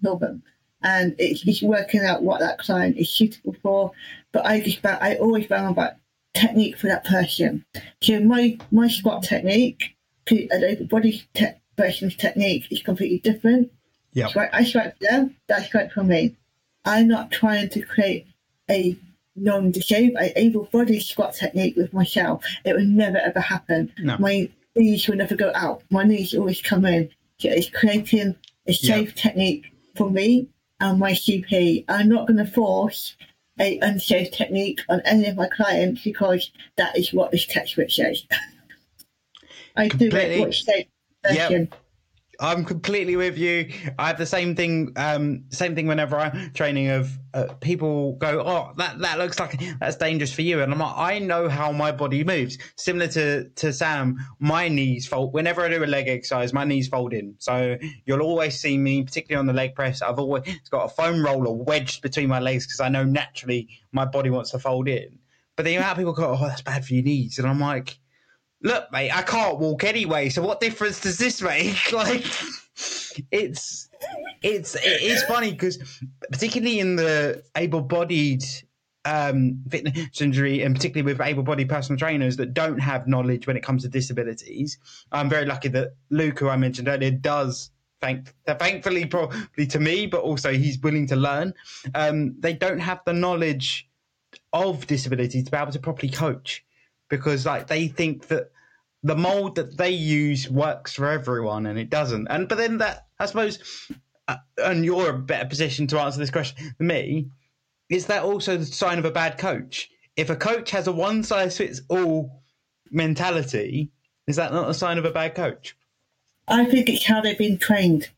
kill them. And it's just working out what that client is suitable for. But I just I always balance about technique for that person. So my my squat technique, a uh, body te- person's technique is completely different.
Yeah.
So I, I squat for them, that's right for me. I'm not trying to create a non-disabled, able bodied squat technique with myself. It would never ever happen.
No.
My knees will never go out. My knees always come in. So it's creating a safe yeah. technique for me and my CP. I'm not going to force a unsafe technique on any of my clients because that is what this textbook says. I Completely. do it what safe
Yep. I'm completely with you. I have the same thing. Um, same thing whenever I'm training. Of uh, people go, "Oh, that that looks like that's dangerous for you," and I'm like, I know how my body moves. Similar to to Sam, my knees fold whenever I do a leg exercise. My knees fold in, so you'll always see me, particularly on the leg press. I've always got a foam roller wedged between my legs because I know naturally my body wants to fold in. But the amount of people go, "Oh, that's bad for your knees," and I'm like look, mate, I can't walk anyway. So what difference does this make? like, it's it's it is funny because particularly in the able-bodied um, fitness injury, and particularly with able-bodied personal trainers that don't have knowledge when it comes to disabilities, I'm very lucky that Luke, who I mentioned earlier, does. Thank, thankfully, probably to me, but also he's willing to learn. Um, they don't have the knowledge of disability to be able to properly coach because like they think that the mold that they use works for everyone and it doesn't. And but then that I suppose, uh, and you're a better position to answer this question than me. Is that also the sign of a bad coach? If a coach has a one size fits all mentality, is that not a sign of a bad coach?
I think it's how they've been trained.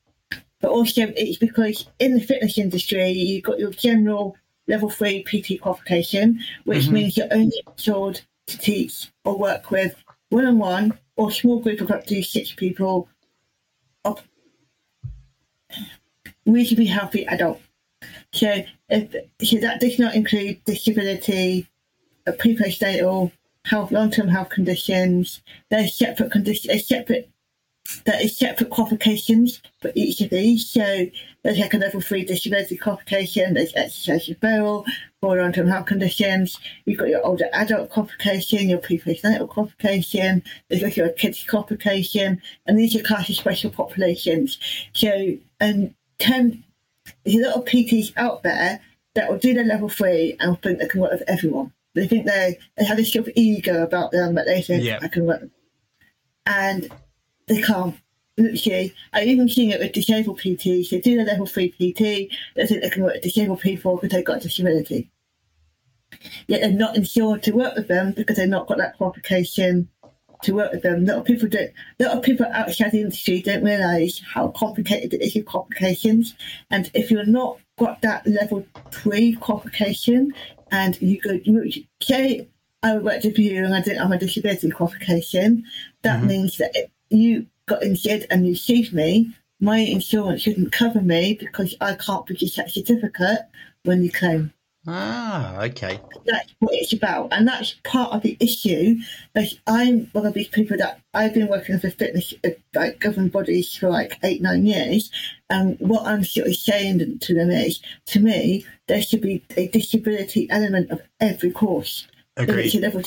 But also, it's because in the fitness industry, you've got your general level three PT qualification, which mm-hmm. means you're only told to teach or work with one on one or small group of up to six people of reasonably healthy adult. So, if, so that does not include disability, pre-postnatal health, long-term health conditions. There's separate conditions, separate there is separate qualifications for each of these. So there's like a level three disability qualification, there's exercise referral for long term health conditions, you've got your older adult qualification, your pre-postnatal qualification, there's also a kids qualification, and these are classed as special populations. So, and ten, there's a lot of PTs out there that will do their level three and think they can work with everyone. They think they, they have this sort of ego about them, but they think yeah. I can work. And they can't. Literally, I've even seen it with disabled PTs. They do the level 3 PT, they think they can work with disabled people because they've got a disability. Yet they're not insured to work with them because they've not got that qualification to work with them. A lot of people don't. A lot of people outside the industry don't realise how complicated it is with qualifications. And if you're not got that level three qualification, and you go, you say I worked with you and I didn't have a disability qualification, that mm-hmm. means that it, you got injured and you sued me, my insurance shouldn't cover me because I can't produce that certificate when you claim.
Ah, okay.
That's what it's about, and that's part of the issue. Like I'm one of these people that I've been working for fitness uh, like government bodies for like eight, nine years, and what I'm sort of saying to them is, to me, there should be a disability element of every course.
Agreed.
Level,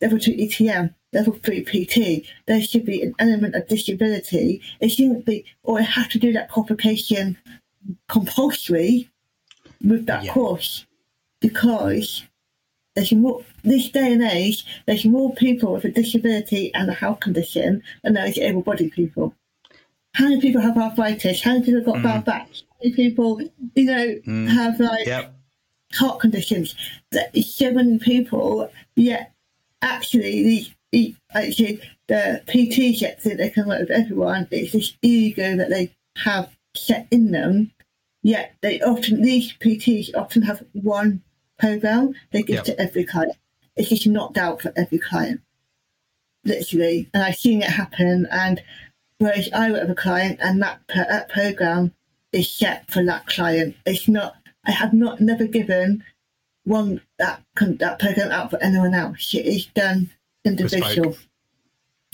level two ETM, level three PT, there should be an element of disability. It shouldn't be, or I have to do that qualification compulsory with that
Yeah.
course because there's more this day and age. There's more people with a disability and a health condition than there is able-bodied people. How many people have arthritis? How many people have got bad backs? How many people, you know,
Mm.
have like
Yep.
heart conditions. That so many people, yet actually the, the actually the PTs yet think they can work with everyone. It's this ego that they have set in them. Yet they often these PTs often have one program they give
Yep.
to every client. It's just knocked out for every client. Literally. And I've seen it happen and whereas I work with a client and that that program is set for that client. It's not I have not never given one that that program out for anyone else. It is done individual.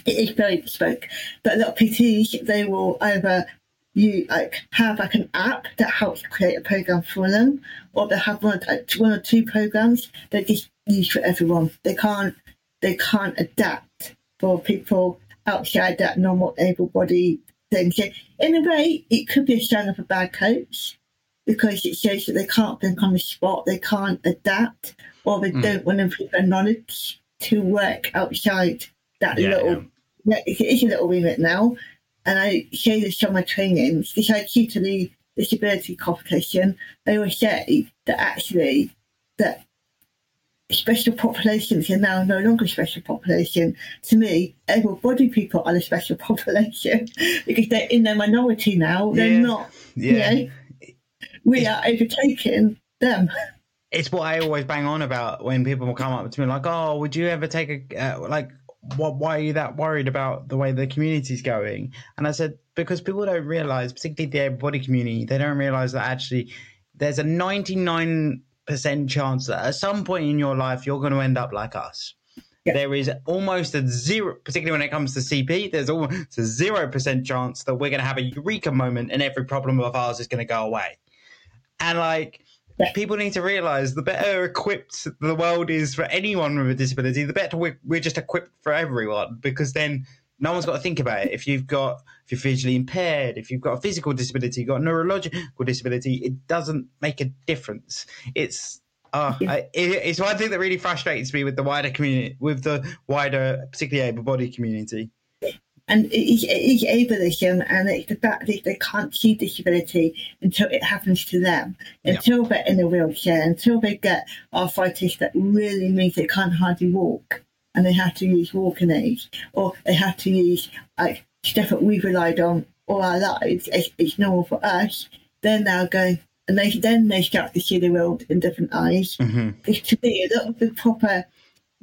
It is very bespoke. But a lot of PTs they will either you like have like an app that helps create a program for them, or they have one like, one or two programs that just use for everyone. They can't they can't adapt for people outside that normal able body thing. So in a way, it could be a sign of a bad coach because it shows that they can't think on the spot, they can't adapt, or they
Mm.
don't want to improve their knowledge to work outside that
Yeah,
little. Yeah. It is a little remit now, and I say this on my trainings. This I key to the disability competition. I always say that actually that special populations are now no longer special population. To me, able-bodied people are the special population because they're in their minority now. They're
Yeah.
not.
Yeah.
You know, we are overtaking them.
it's what I always bang on about when people come up to me like, "Oh, would you ever take a uh, like? What? Why are you that worried about the way the community's going?" And I said, "Because people don't realize, particularly the body community, they don't realize that actually there's a 99 percent chance that at some point in your life you're going to end up like us."
Yeah.
There is almost a zero, particularly when it comes to CP. There's almost a zero percent chance that we're going to have a eureka moment and every problem of ours is going to go away. And like. People need to realize the better equipped the world is for anyone with a disability, the better we're, we're just equipped for everyone because then no one's got to think about it. If you've got, if you're visually impaired, if you've got a physical disability, you've got a neurological disability, it doesn't make a difference. It's, uh,
Yeah.
I, it, it's one thing that really frustrates me with the wider community, with the wider, particularly able-bodied community.
And it is, it is ableism, and it's the fact that they can't see disability until it happens to them,
Yeah.
until they're in a wheelchair, until they get arthritis that really means they can't hardly walk, and they have to use walking aids, or they have to use like stuff that we've relied on all our lives. It's, it's normal for us. Then They're now going, and they then they start to see the world in different eyes.
hmm
Because to me, a lot of the proper,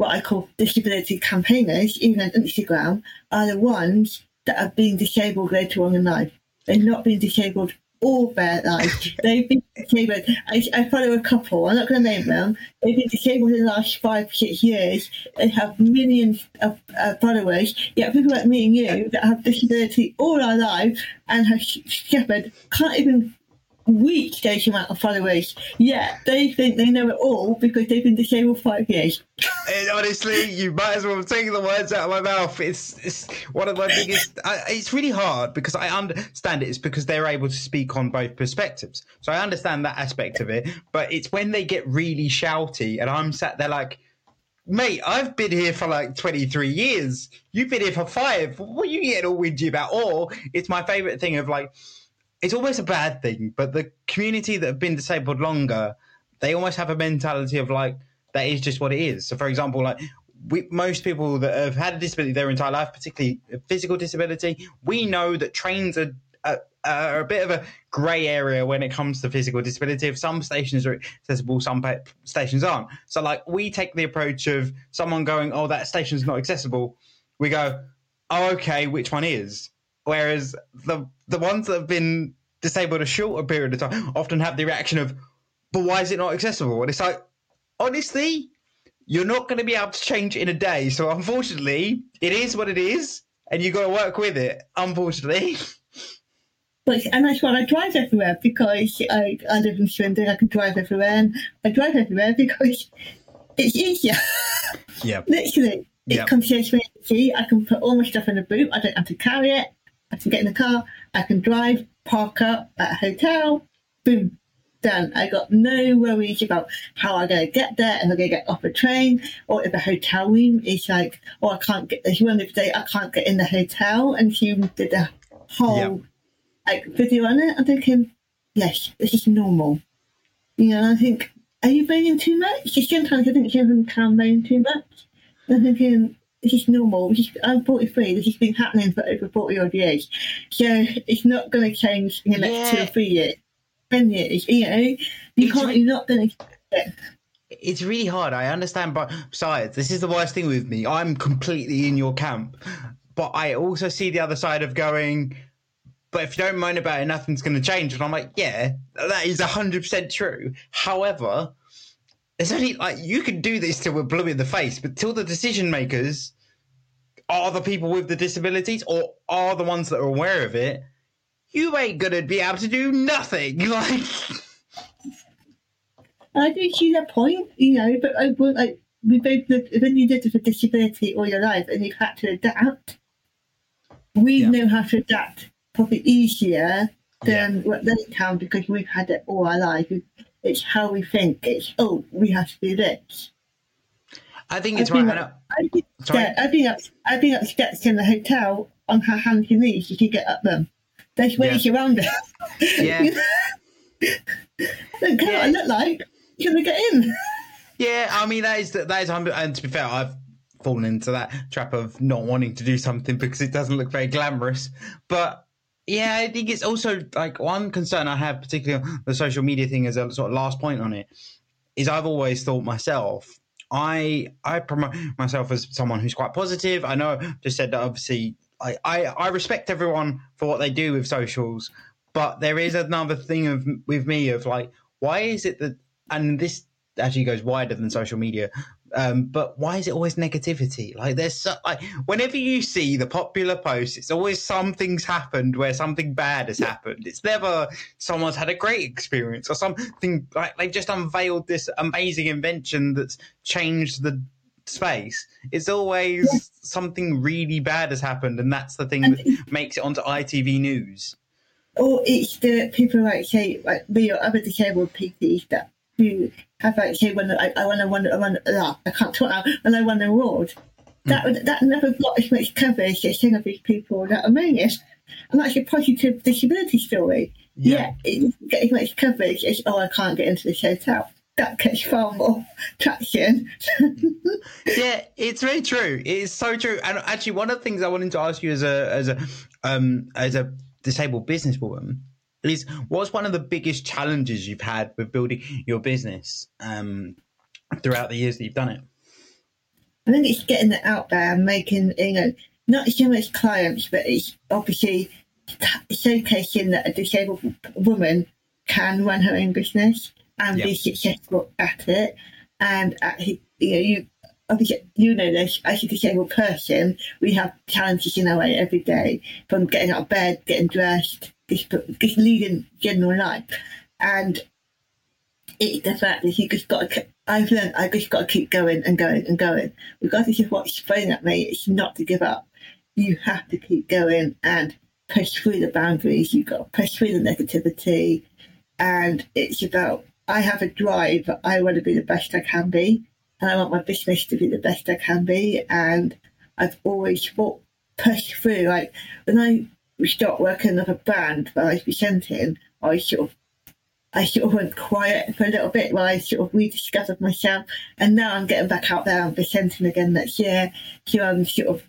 what I call disability campaigners, even on Instagram, are the ones that have been disabled later on in life. They've not been disabled all their life. They've been disabled. I, I follow a couple, I'm not going to name them. They've been disabled in the last five, six years. They have millions of uh, followers. Yet people like me and you that have disability all our life and have suffered can't even reach those amount of followers. Yeah, they think they know it all because they've been disabled five years.
And honestly, you might as well take the words out of my mouth. It's, it's one of my biggest. I, it's really hard because I understand it. It's because they're able to speak on both perspectives. So I understand that aspect of it. But it's when they get really shouty, and I'm sat there like, mate, I've been here for like 23 years. You've been here for five. What are you getting all whingy about? Or it's my favorite thing of like, it's almost a bad thing, but the community that have been disabled longer, they almost have a mentality of like, that is just what it is. So, for example, like we, most people that have had a disability their entire life, particularly a physical disability, we know that trains are, are, are a bit of a grey area when it comes to physical disability. If some stations are accessible, some stations aren't. So, like, we take the approach of someone going, "Oh, that station's not accessible." We go, "Oh, okay, which one is?" Whereas the the ones that have been disabled a shorter period of time often have the reaction of, "But why is it not accessible?" And it's like, honestly, you're not going to be able to change it in a day. So unfortunately, it is what it is, and you've got to work with it. Unfortunately,
But and that's why I drive everywhere because I, I live in Swindon. I can drive everywhere, and I drive everywhere because it's easier.
yeah,
Literally, it
Yeah.
comes here to me. I can put all my stuff in the boot. I don't have to carry it. I can get in the car. I can drive, park up at a hotel. Boom. done. I got no worries about how I'm going to get there, if I'm going to get off a train, or if a hotel room is like, oh, I can't get, if you want to say I can't get in the hotel, and she did a whole yep. like video on it. I'm thinking, yes, this is normal. You know, I think, are you moaning too much? Because sometimes I think children can moan too much. I'm thinking, this is normal. This is, I'm 43. This has been happening for over 40 odd years. So it's not going to change in the next yeah. two or three years. 10 years, you know? You it's can't, re- you're not going to.
It's really hard. I understand, but besides, this is the worst thing with me. I'm completely in your camp. But I also see the other side of going, but if you don't moan about it, nothing's going to change. And I'm like, yeah, that is 100% true. However, there's only like you can do this till we're blue in the face, but till the decision makers are the people with the disabilities or are the ones that are aware of it, you ain't gonna be able to do nothing. Like,
I do see that point, you know, but I would like we both when you did it for disability all your life and you've had to adapt. We yeah. know how to adapt probably easier than yeah. what they can because we've had it all our life. It's how we think. It's oh, we have to do this.
I think it's I've right. Up,
I've, been, yeah, I've been up. I've been up steps in the hotel on her hands and knees. You can get up them. There's ways yeah. around it.
Yeah.
Don't care yeah. what I look like. Can I get in?
Yeah, I mean that is that is. And to be fair, I've fallen into that trap of not wanting to do something because it doesn't look very glamorous. But yeah, I think it's also like one concern I have, particularly on the social media thing, as a sort of last point on it, is I've always thought myself. I I promote myself as someone who's quite positive. I know just said that obviously I, I, I respect everyone for what they do with socials, but there is another thing of with me of like why is it that and this actually goes wider than social media um, but why is it always negativity? Like there's so, like whenever you see the popular posts, it's always something's happened where something bad has happened. It's never someone's had a great experience or something like they've just unveiled this amazing invention that's changed the space. It's always yeah. something really bad has happened, and that's the thing that makes it onto ITV News.
Or it's the people like say like me or other disabled people that who have actually when I, I when I won I won uh, I can't talk now when I won the award. That mm. that never got as much coverage as some of these people that are maniacs. And that's a positive disability story. Yeah, yeah it getting as much coverage as oh I can't get into this hotel. That gets far more traction.
yeah, it's very true. It is so true. And actually, one of the things I wanted to ask you as a as a um as a disabled businesswoman is what's one of the biggest challenges you've had with building your business um, throughout the years that you've done it?
I think it's getting it out there and making, you know, not so much clients, but it's obviously showcasing that a disabled woman can run her own business and be successful at it. And actually, you know, you obviously you know this as a disabled person, we have challenges in our way every day, from getting out of bed, getting dressed, leading general life. And it's the fact that you just got to, I've learned I just got to keep going and going and going. Regardless of what's thrown at me, it's not to give up. You have to keep going and push through the boundaries. You've got to push through the negativity. And it's about, I have a drive. I want to be the best I can be. And I want my business to be the best I can be. And I've always fought, pushed through. Like when I we stopped working with a band that I was presenting, I sort of I sort of went quiet for a little bit while I sort of rediscovered myself. And now I'm getting back out there and presenting again next year. So I'm um, sort of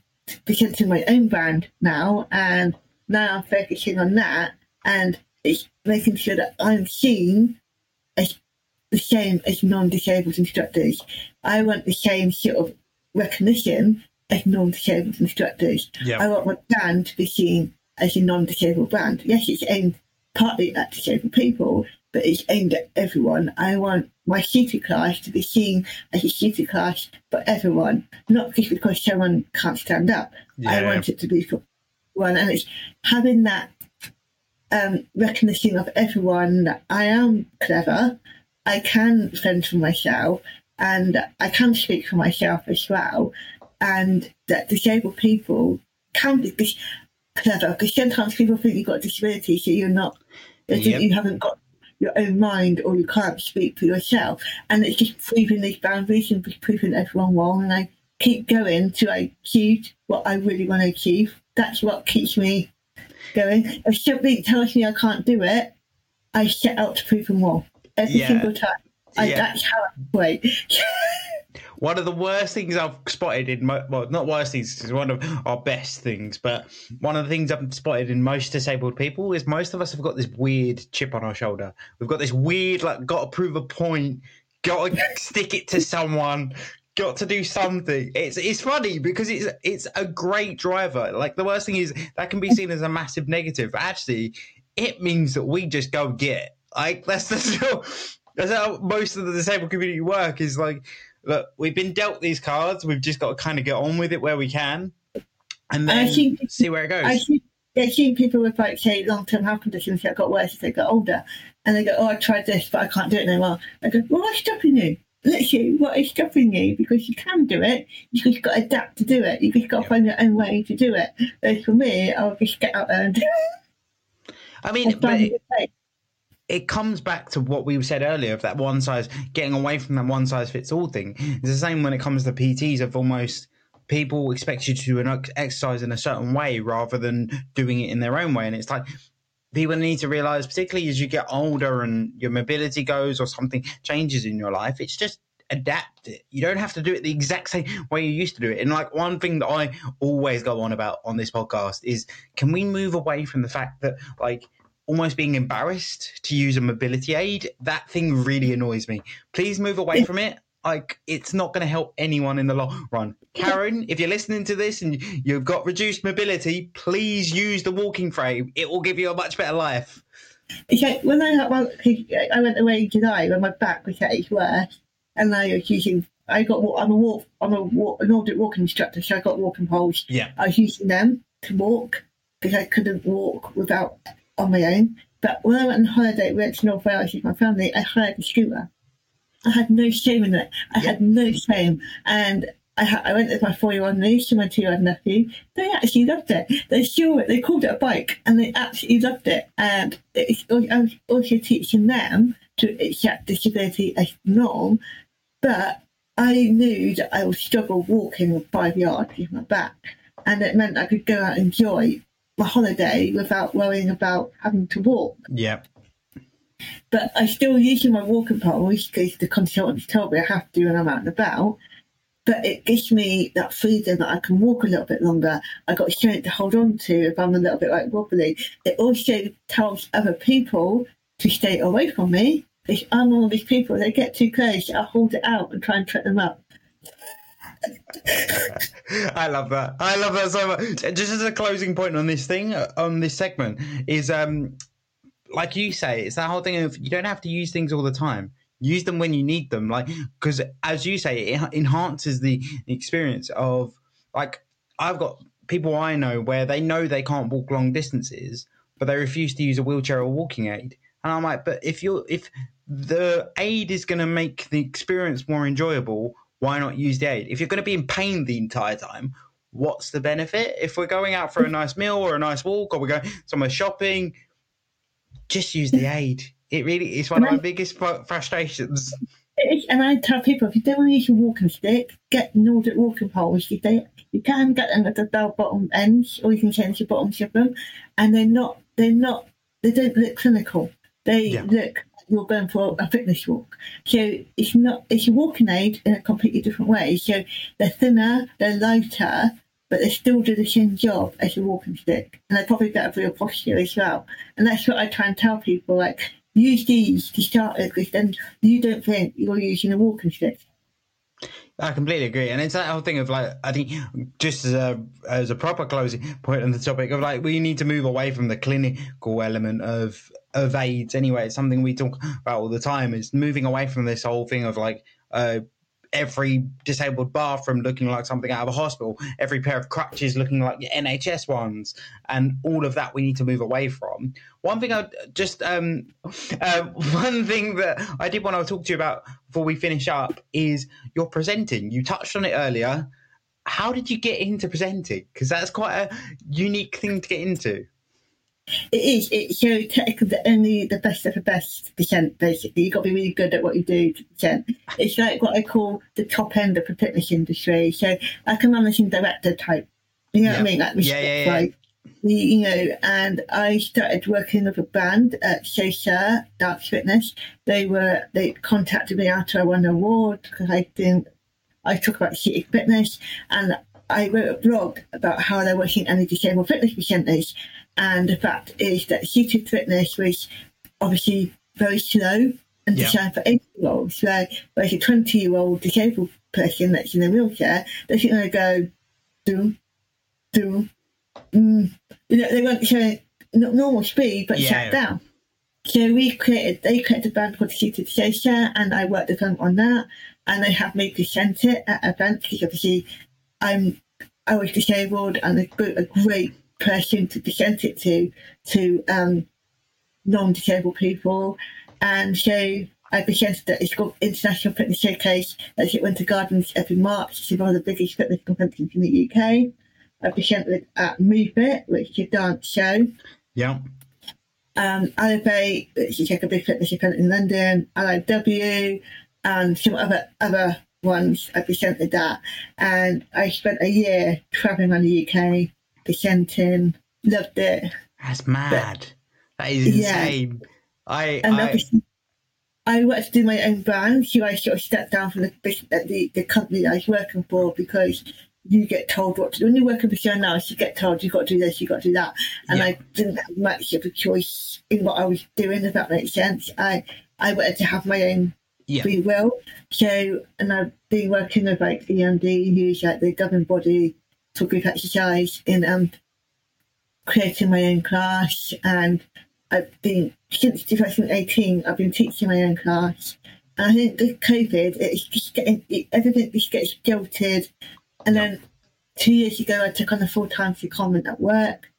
presenting my own band now. And now I'm focusing on that. And it's making sure that I'm seen as the same as non disabled instructors. I want the same sort of recognition as non disabled instructors. Yep. I want my band to be seen as a non-disabled brand. Yes, it's aimed partly at disabled people, but it's aimed at everyone. I want my shooter class to be seen as a shooter class for everyone, not just because someone can't stand up. Yeah. I want it to be for one, and it's having that um, recognition of everyone that I am clever, I can fend for myself, and I can speak for myself as well, and that disabled people can be clever because sometimes people think you've got a disability, so you're not, yep. you haven't got your own mind or you can't speak for yourself. And it's just proving these boundaries and proving everyone wrong. And I keep going to achieve what I really want to achieve. That's what keeps me going. If somebody tells me I can't do it, I set out to prove them wrong every yeah. single time. I, yeah. That's how I wait.
one of the worst things I've spotted in mo- well, not worst things, it's one of our best things, but one of the things I've spotted in most disabled people is most of us have got this weird chip on our shoulder. We've got this weird, like, got to prove a point, got to stick it to someone, got to do something. It's it's funny because it's it's a great driver. Like the worst thing is that can be seen as a massive negative. Actually, it means that we just go get. Like that's the that's how most of the disabled community work is like look, we've been dealt these cards. We've just got to kind of get on with it where we can, and then think, see where it goes.
I think, I think people with like say long term health conditions that got worse as they got older, and they go, "Oh, I tried this, but I can't do it anymore." I go, "Well, what's stopping you?" Literally, what is stopping you? Because you can do it. You just got to adapt to do it. You just got to find your own way to do it. But for me, I'll just get out there and do it.
I mean, but it comes back to what we said earlier of that one size getting away from that one size fits all thing. It's the same when it comes to PTs of almost people expect you to do an exercise in a certain way rather than doing it in their own way. And it's like people need to realize, particularly as you get older and your mobility goes or something changes in your life, it's just adapt it. You don't have to do it the exact same way you used to do it. And like one thing that I always go on about on this podcast is can we move away from the fact that like almost being embarrassed to use a mobility aid, that thing really annoys me. Please move away from it. Like it's not going to help anyone in the long run. Karen, if you're listening to this and you've got reduced mobility, please use the walking frame. It will give you a much better life.
Okay, when I my, I went away in July when my back was getting worse, and I was using. I got. I'm a walk. I'm a walk, an Nordic walking instructor, so I got walking poles.
Yeah.
I was using them to walk because I couldn't walk without on my own. But when I went on holiday, we went to North Wales with my family, I hired a scooter. I had no shame in it. I had no shame. And I, ha- I went with my four-year-old niece and my two-year-old nephew. They actually loved it. They saw it. They called it a bike, and they absolutely loved it. And it's, I was also teaching them to accept disability as norm. But I knew that I would struggle walking five yards with my back, and it meant I could go out and enjoy my holiday without worrying about having to walk.
Yeah.
But I still use my walking poles because the consultants told me I have to when I'm out and about. But it gives me that freedom that I can walk a little bit longer. I've got strength to hold on to if I'm a little bit like wobbly. It also tells other people to stay away from me. Because I'm one of these people that get too close, I hold it out and try and trip them up.
I love that. I love that so much. Just as a closing point on this thing, on this segment, is um, like you say, it's that whole thing of you don't have to use things all the time. Use them when you need them, like because as you say, it enhances the experience of like I've got people I know where they know they can't walk long distances, but they refuse to use a wheelchair or walking aid, and I'm like, but if you're if the aid is going to make the experience more enjoyable why not use the aid? If you're going to be in pain the entire time, what's the benefit? If we're going out for a nice meal or a nice walk or we're going somewhere shopping, just use the aid. It really is one of my biggest frustrations.
And I tell people if you don't want to use your walking stick, get Nordic walking poles. You, they, you can get them at the bell bottom ends, or you can change the bottoms of them, and they're not they're not they don't look clinical. They yeah. look you're going for a fitness walk. So it's not it's a walking aid in a completely different way. So they're thinner, they're lighter, but they still do the same job as a walking stick. And they're probably better for your posture as well. And that's what I try and tell people, like, use these to start with because then you don't think you're using a walking stick.
I completely agree, and it's that whole thing of like I think just as a as a proper closing point on the topic of like we need to move away from the clinical element of of aids. Anyway, it's something we talk about all the time. Is moving away from this whole thing of like uh, every disabled bathroom looking like something out of a hospital, every pair of crutches looking like the NHS ones, and all of that we need to move away from. One thing I just, um, uh, one thing that I did want to talk to you about before we finish up is your presenting. You touched on it earlier. How did you get into presenting? Because that's quite a unique thing to get into.
It is. It's so technical only the best of the best percent, basically. You've got to be really good at what you do to percent. It's like what I call the top end of the fitness industry. So, like a managing director type. You know yeah. what I mean? Like,
yeah, yeah, yeah. Like,
you know, and I started working with a band at Shosha Dark Fitness. They were, they contacted me after I won an award because I didn't, I talk about city fitness and I wrote a blog about how they're working the disabled fitness percentage. And the fact is that seated fitness was obviously very slow and designed for 80 year olds. Where, whereas a 20 year old disabled person that's in a wheelchair, they're going to go, do, do, mm. you know, they weren't showing normal speed, but yeah. shut down. So we created, they created a band called Seated Social, and I worked with them on that. And they have me present it at events because obviously I'm I was disabled and they built a great person to present it to to um, non-disabled people, and so I presented it. It's called International Fitness Showcase. At Winter Gardens every March. It's one of the biggest fitness conventions in the UK. I presented at Move It, which is a dance show.
Yeah.
Um, Elevate, which is like a big fitness event in London. LIW, and some other other once I presented that, and I spent a year traveling around the UK, presenting, loved it.
That's mad. But, that is insane. Yeah. I,
and I, obviously, I wanted to do my own brand, so I sort of stepped down from the, uh, the, the company I was working for because you get told what to do. When you're working for someone else, you get told you've got to do this, you've got to do that. And yeah. I didn't have much of a choice in what I was doing, if that makes sense. I, I wanted to have my own yeah. free will. So, and I've been working with like EMD, who's like the governing body for group exercise, in um, creating my own class. And I've been, since 2018, I've been teaching my own class. And I think with COVID, it's just getting, it, everything just gets jolted. And then two years ago, I took on a full time secondment at work,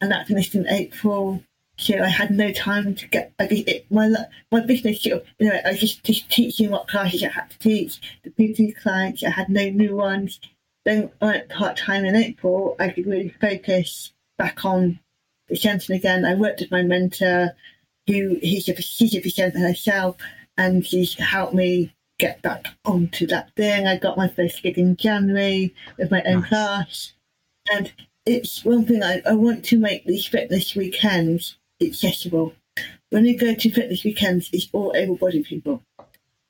and that finished in April. So I had no time to get I guess it, my my business. You know, I was just, just teaching what classes I had to teach. The PT clients, I had no new ones. Then I went part time in April. I could really focus back on the presenting again. I worked with my mentor, who he's a she's a presenter herself, and she's helped me get back onto that thing. I got my first gig in January with my own nice. class, and it's one thing I, I want to make these fitness weekends accessible. When you go to fitness weekends, it's all able-bodied people.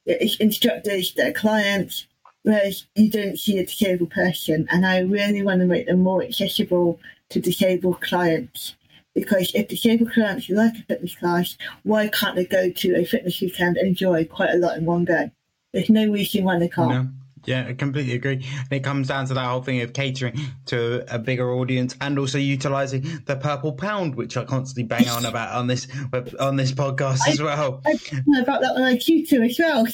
It's instructors, their clients, whereas you don't see a disabled person. And I really want to make them more accessible to disabled clients. Because if disabled clients like a fitness class, why can't they go to a fitness weekend and enjoy quite a lot in one go? There's no reason why they can't. No.
Yeah, I completely agree. And it comes down to that whole thing of catering to a bigger audience and also utilizing the purple pound, which I constantly bang on about on this on this podcast I, as well.
I, I got that on my tutor as well.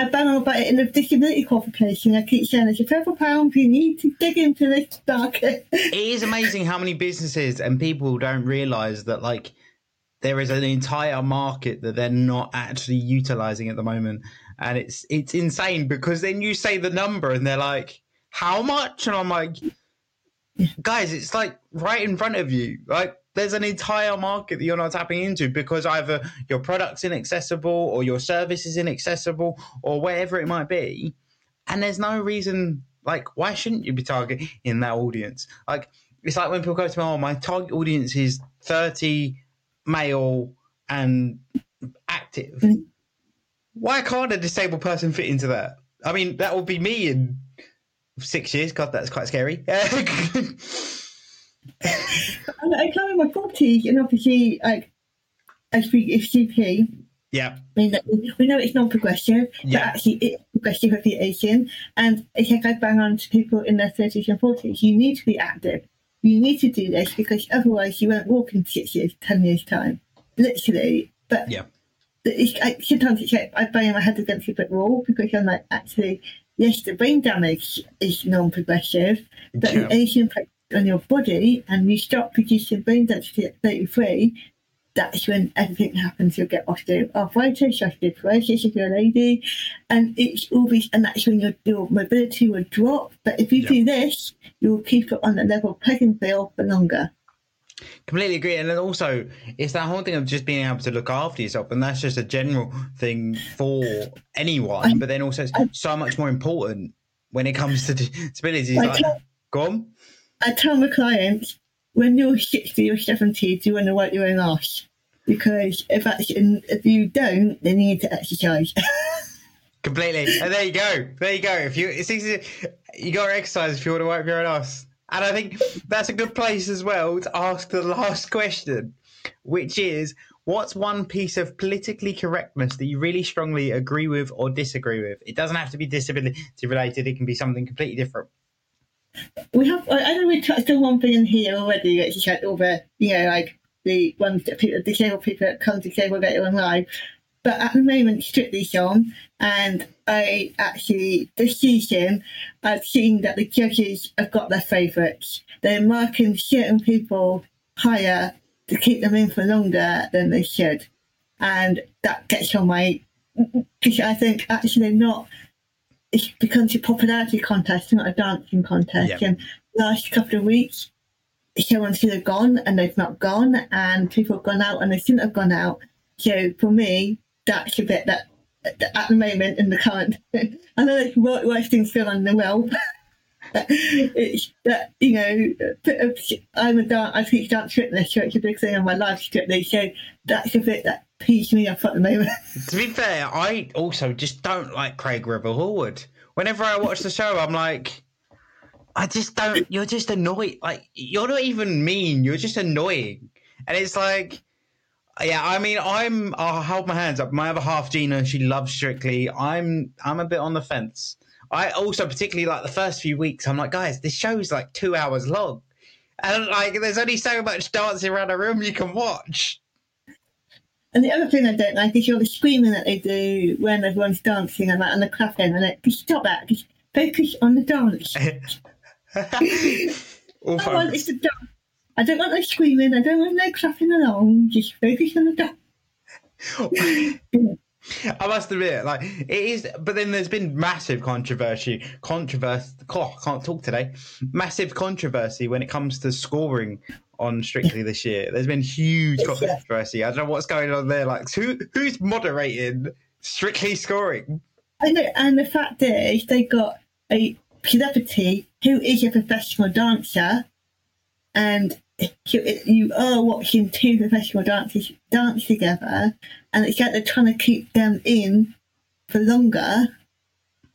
I bang on about it in the disability qualification. I keep saying it's a purple pound. You need to dig into this market.
it is amazing how many businesses and people don't realize that like there is an entire market that they're not actually utilizing at the moment and it's it's insane because then you say the number and they're like, "How much?" and I'm like, "Guys, it's like right in front of you. Like there's an entire market that you're not tapping into because either your product's inaccessible or your service is inaccessible or whatever it might be, and there's no reason like why shouldn't you be targeting that audience? Like it's like when people go to me, "Oh, my target audience is 30 male and active." Why can't a disabled person fit into that? I mean, that will be me in six years. God, that's quite scary. I
come in my forties, and obviously, like, I speak FCP.
Yeah.
I mean, we know it's non-progressive, yeah. but actually it's progressive with the Asian. And it's like I bang on to people in their 30s and 40s. You need to be active. You need to do this because otherwise you won't walk in six years, 10 years' time. Literally. But
yeah
I, sometimes it's like I bang my head against a brick wall because I'm like, actually, yes, the brain damage is non-progressive, but yeah. the aging on your body and you stop producing brain density at 33, that's when everything happens. You'll get osteoarthritis, osteoporosis if you're a lady, and it's all these, and that's when your, your mobility will drop. But if you yeah. do this, you'll keep it on the level playing field for longer.
Completely agree. And then also, it's that whole thing of just being able to look after yourself. And that's just a general thing for anyone. But then also, it's so much more important when it comes to disabilities. Like, go on.
I tell my clients when you're 60 or 70, do you want to work your own arse? Because if, that's, if you don't, then you need to exercise.
Completely. And there you go. There you go. If you it's easy, you got to exercise if you want to work your own ass. And I think that's a good place as well to ask the last question, which is what's one piece of politically correctness that you really strongly agree with or disagree with? It doesn't have to be disability related, it can be something completely different.
We have, I know we touched on one thing in here already, which is like all the, you know, like the ones that people, disabled people that come disabled radio online. But at the moment, strictly on, and I actually, this season, I've seen that the judges have got their favourites. They're marking certain people higher to keep them in for longer than they should. And that gets on my, because I think actually not, it becomes a popularity contest, not a dancing contest.
Yeah.
And last couple of weeks, someone's either gone and they've not gone, and people have gone out and they shouldn't have gone out. So for me, that's a bit that at the moment in the current, I know it's wor- worse things feel on the well. But it's that you know, I'm a dance, I teach dance fitness, so it's a big thing in my life strictly. So that's a bit that pees me off at the moment.
To be fair, I also just don't like Craig Revel Horwood. Whenever I watch the show, I'm like, I just don't. You're just annoying. Like you're not even mean. You're just annoying. And it's like, yeah. I mean, I'm. I'll hold my hands up. My other half, Gina, she loves Strictly. I'm. I'm a bit on the fence. I also particularly like the first few weeks. I'm like, guys, this show's like two hours long, and like, there's only so much dancing around a room you can watch.
And the other thing I don't like is all the screaming that they do when everyone's dancing and and the clapping and it. Just stop that. Just focus on the dance. I want
focus.
is to dance. I don't want no screaming. I don't want no clapping along. Just focus on the dance.
I must admit, like it is, but then there's been massive controversy, controversy. Oh, I can't talk today. Massive controversy when it comes to scoring on Strictly this year. There's been huge controversy. I don't know what's going on there. Like, who who's moderating Strictly scoring?
I know, and the fact is, they got a celebrity who is a professional dancer, and you, are watching two professional dancers dance together, and it's like they're trying to keep them in for longer.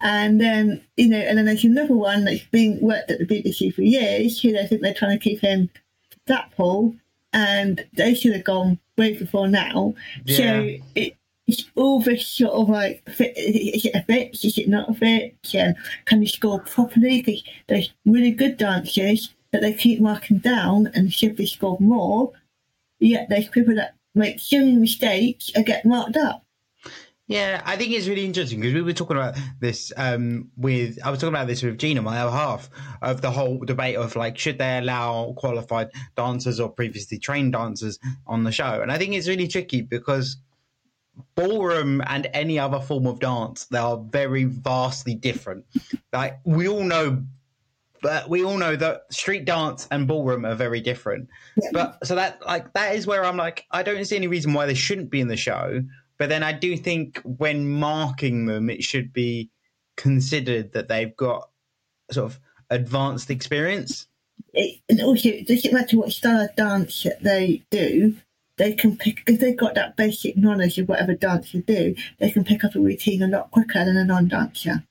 And then, you know, and then there's another one that's been worked at the BBC for years, who they think they're trying to keep in Blackpool, and they should have gone way before now.
Yeah.
So it, it's all this sort of like, fit, is it a fit? Is it not a fit? Yeah. Can you score properly? Because there's really good dancers that they keep marking down and should be scored more. Yet there's people that make many mistakes and get marked up.
Yeah, I think it's really interesting because we were talking about this um, with I was talking about this with Gina, my other half, of the whole debate of like should they allow qualified dancers or previously trained dancers on the show, and I think it's really tricky because ballroom and any other form of dance they are very vastly different. Like we all know. But we all know that street dance and ballroom are very different. But so that like that is where I'm like, I don't see any reason why they shouldn't be in the show. But then I do think when marking them, it should be considered that they've got sort of advanced experience.
It, and also, it doesn't matter what style of dance they do, they can pick, if they've got that basic knowledge of whatever dance you do, they can pick up a routine a lot quicker than a non dancer.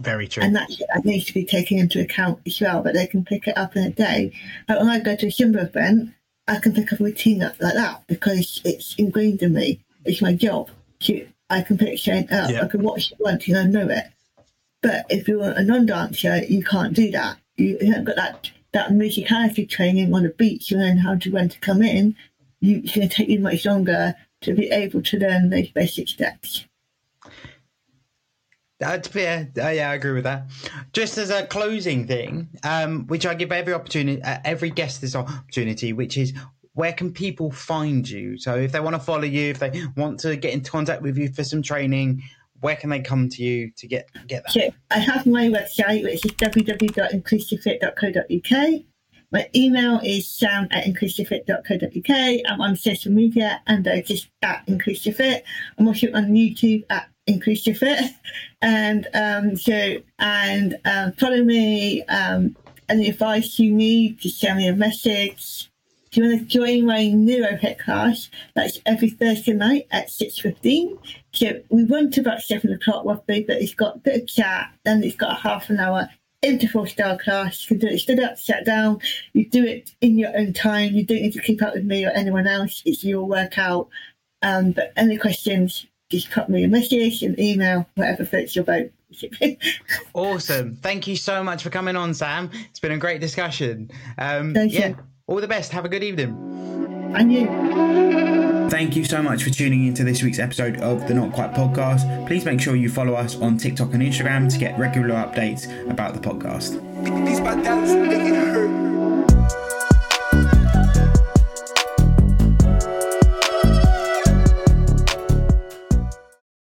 Very true.
And that, that needs to be taken into account as well, but they can pick it up in a day. Like when I go to a Zumba event, I can pick up a routine like that because it's ingrained in me. It's my job. I can pick something up.
Yeah.
I can watch it once and I know it. But if you're a non-dancer, you can't do that. You, you haven't got that that musicality training on the beat. You learn how to when to come in. You, it's going to take you much longer to be able to learn those basic steps.
That's fair. Uh, yeah, I agree with that. Just as a closing thing, um, which I give every opportunity, uh, every guest this opportunity, which is where can people find you? So if they want to follow you, if they want to get in contact with you for some training, where can they come to you to get get that?
I have my website, which is www.inclusfit.co.uk. My email is sam at inclusfit.co.uk. I'm on social media and uh, just at inclusfit. I'm also on YouTube at inclusfit. And um, so, and um, follow me. Um, any advice you need, just send me a message. If you want to join my NeuroHit class, that's every Thursday night at 6.15. So we run to about 7 o'clock roughly, but it's got a bit of chat, then it's got a half an hour interval style class. You can do it stood up, sat down. You do it in your own time. You don't need to keep up with me or anyone else. It's your workout. Um, but any questions, just pop me a message, an email, whatever floats your boat.
awesome. Thank you so much for coming on, Sam. It's been a great discussion. Um, Thank yeah, you. All the best. Have a good evening.
And you.
Thank you so much for tuning into this week's episode of the Not Quite Podcast. Please make sure you follow us on TikTok and Instagram to get regular updates about the podcast.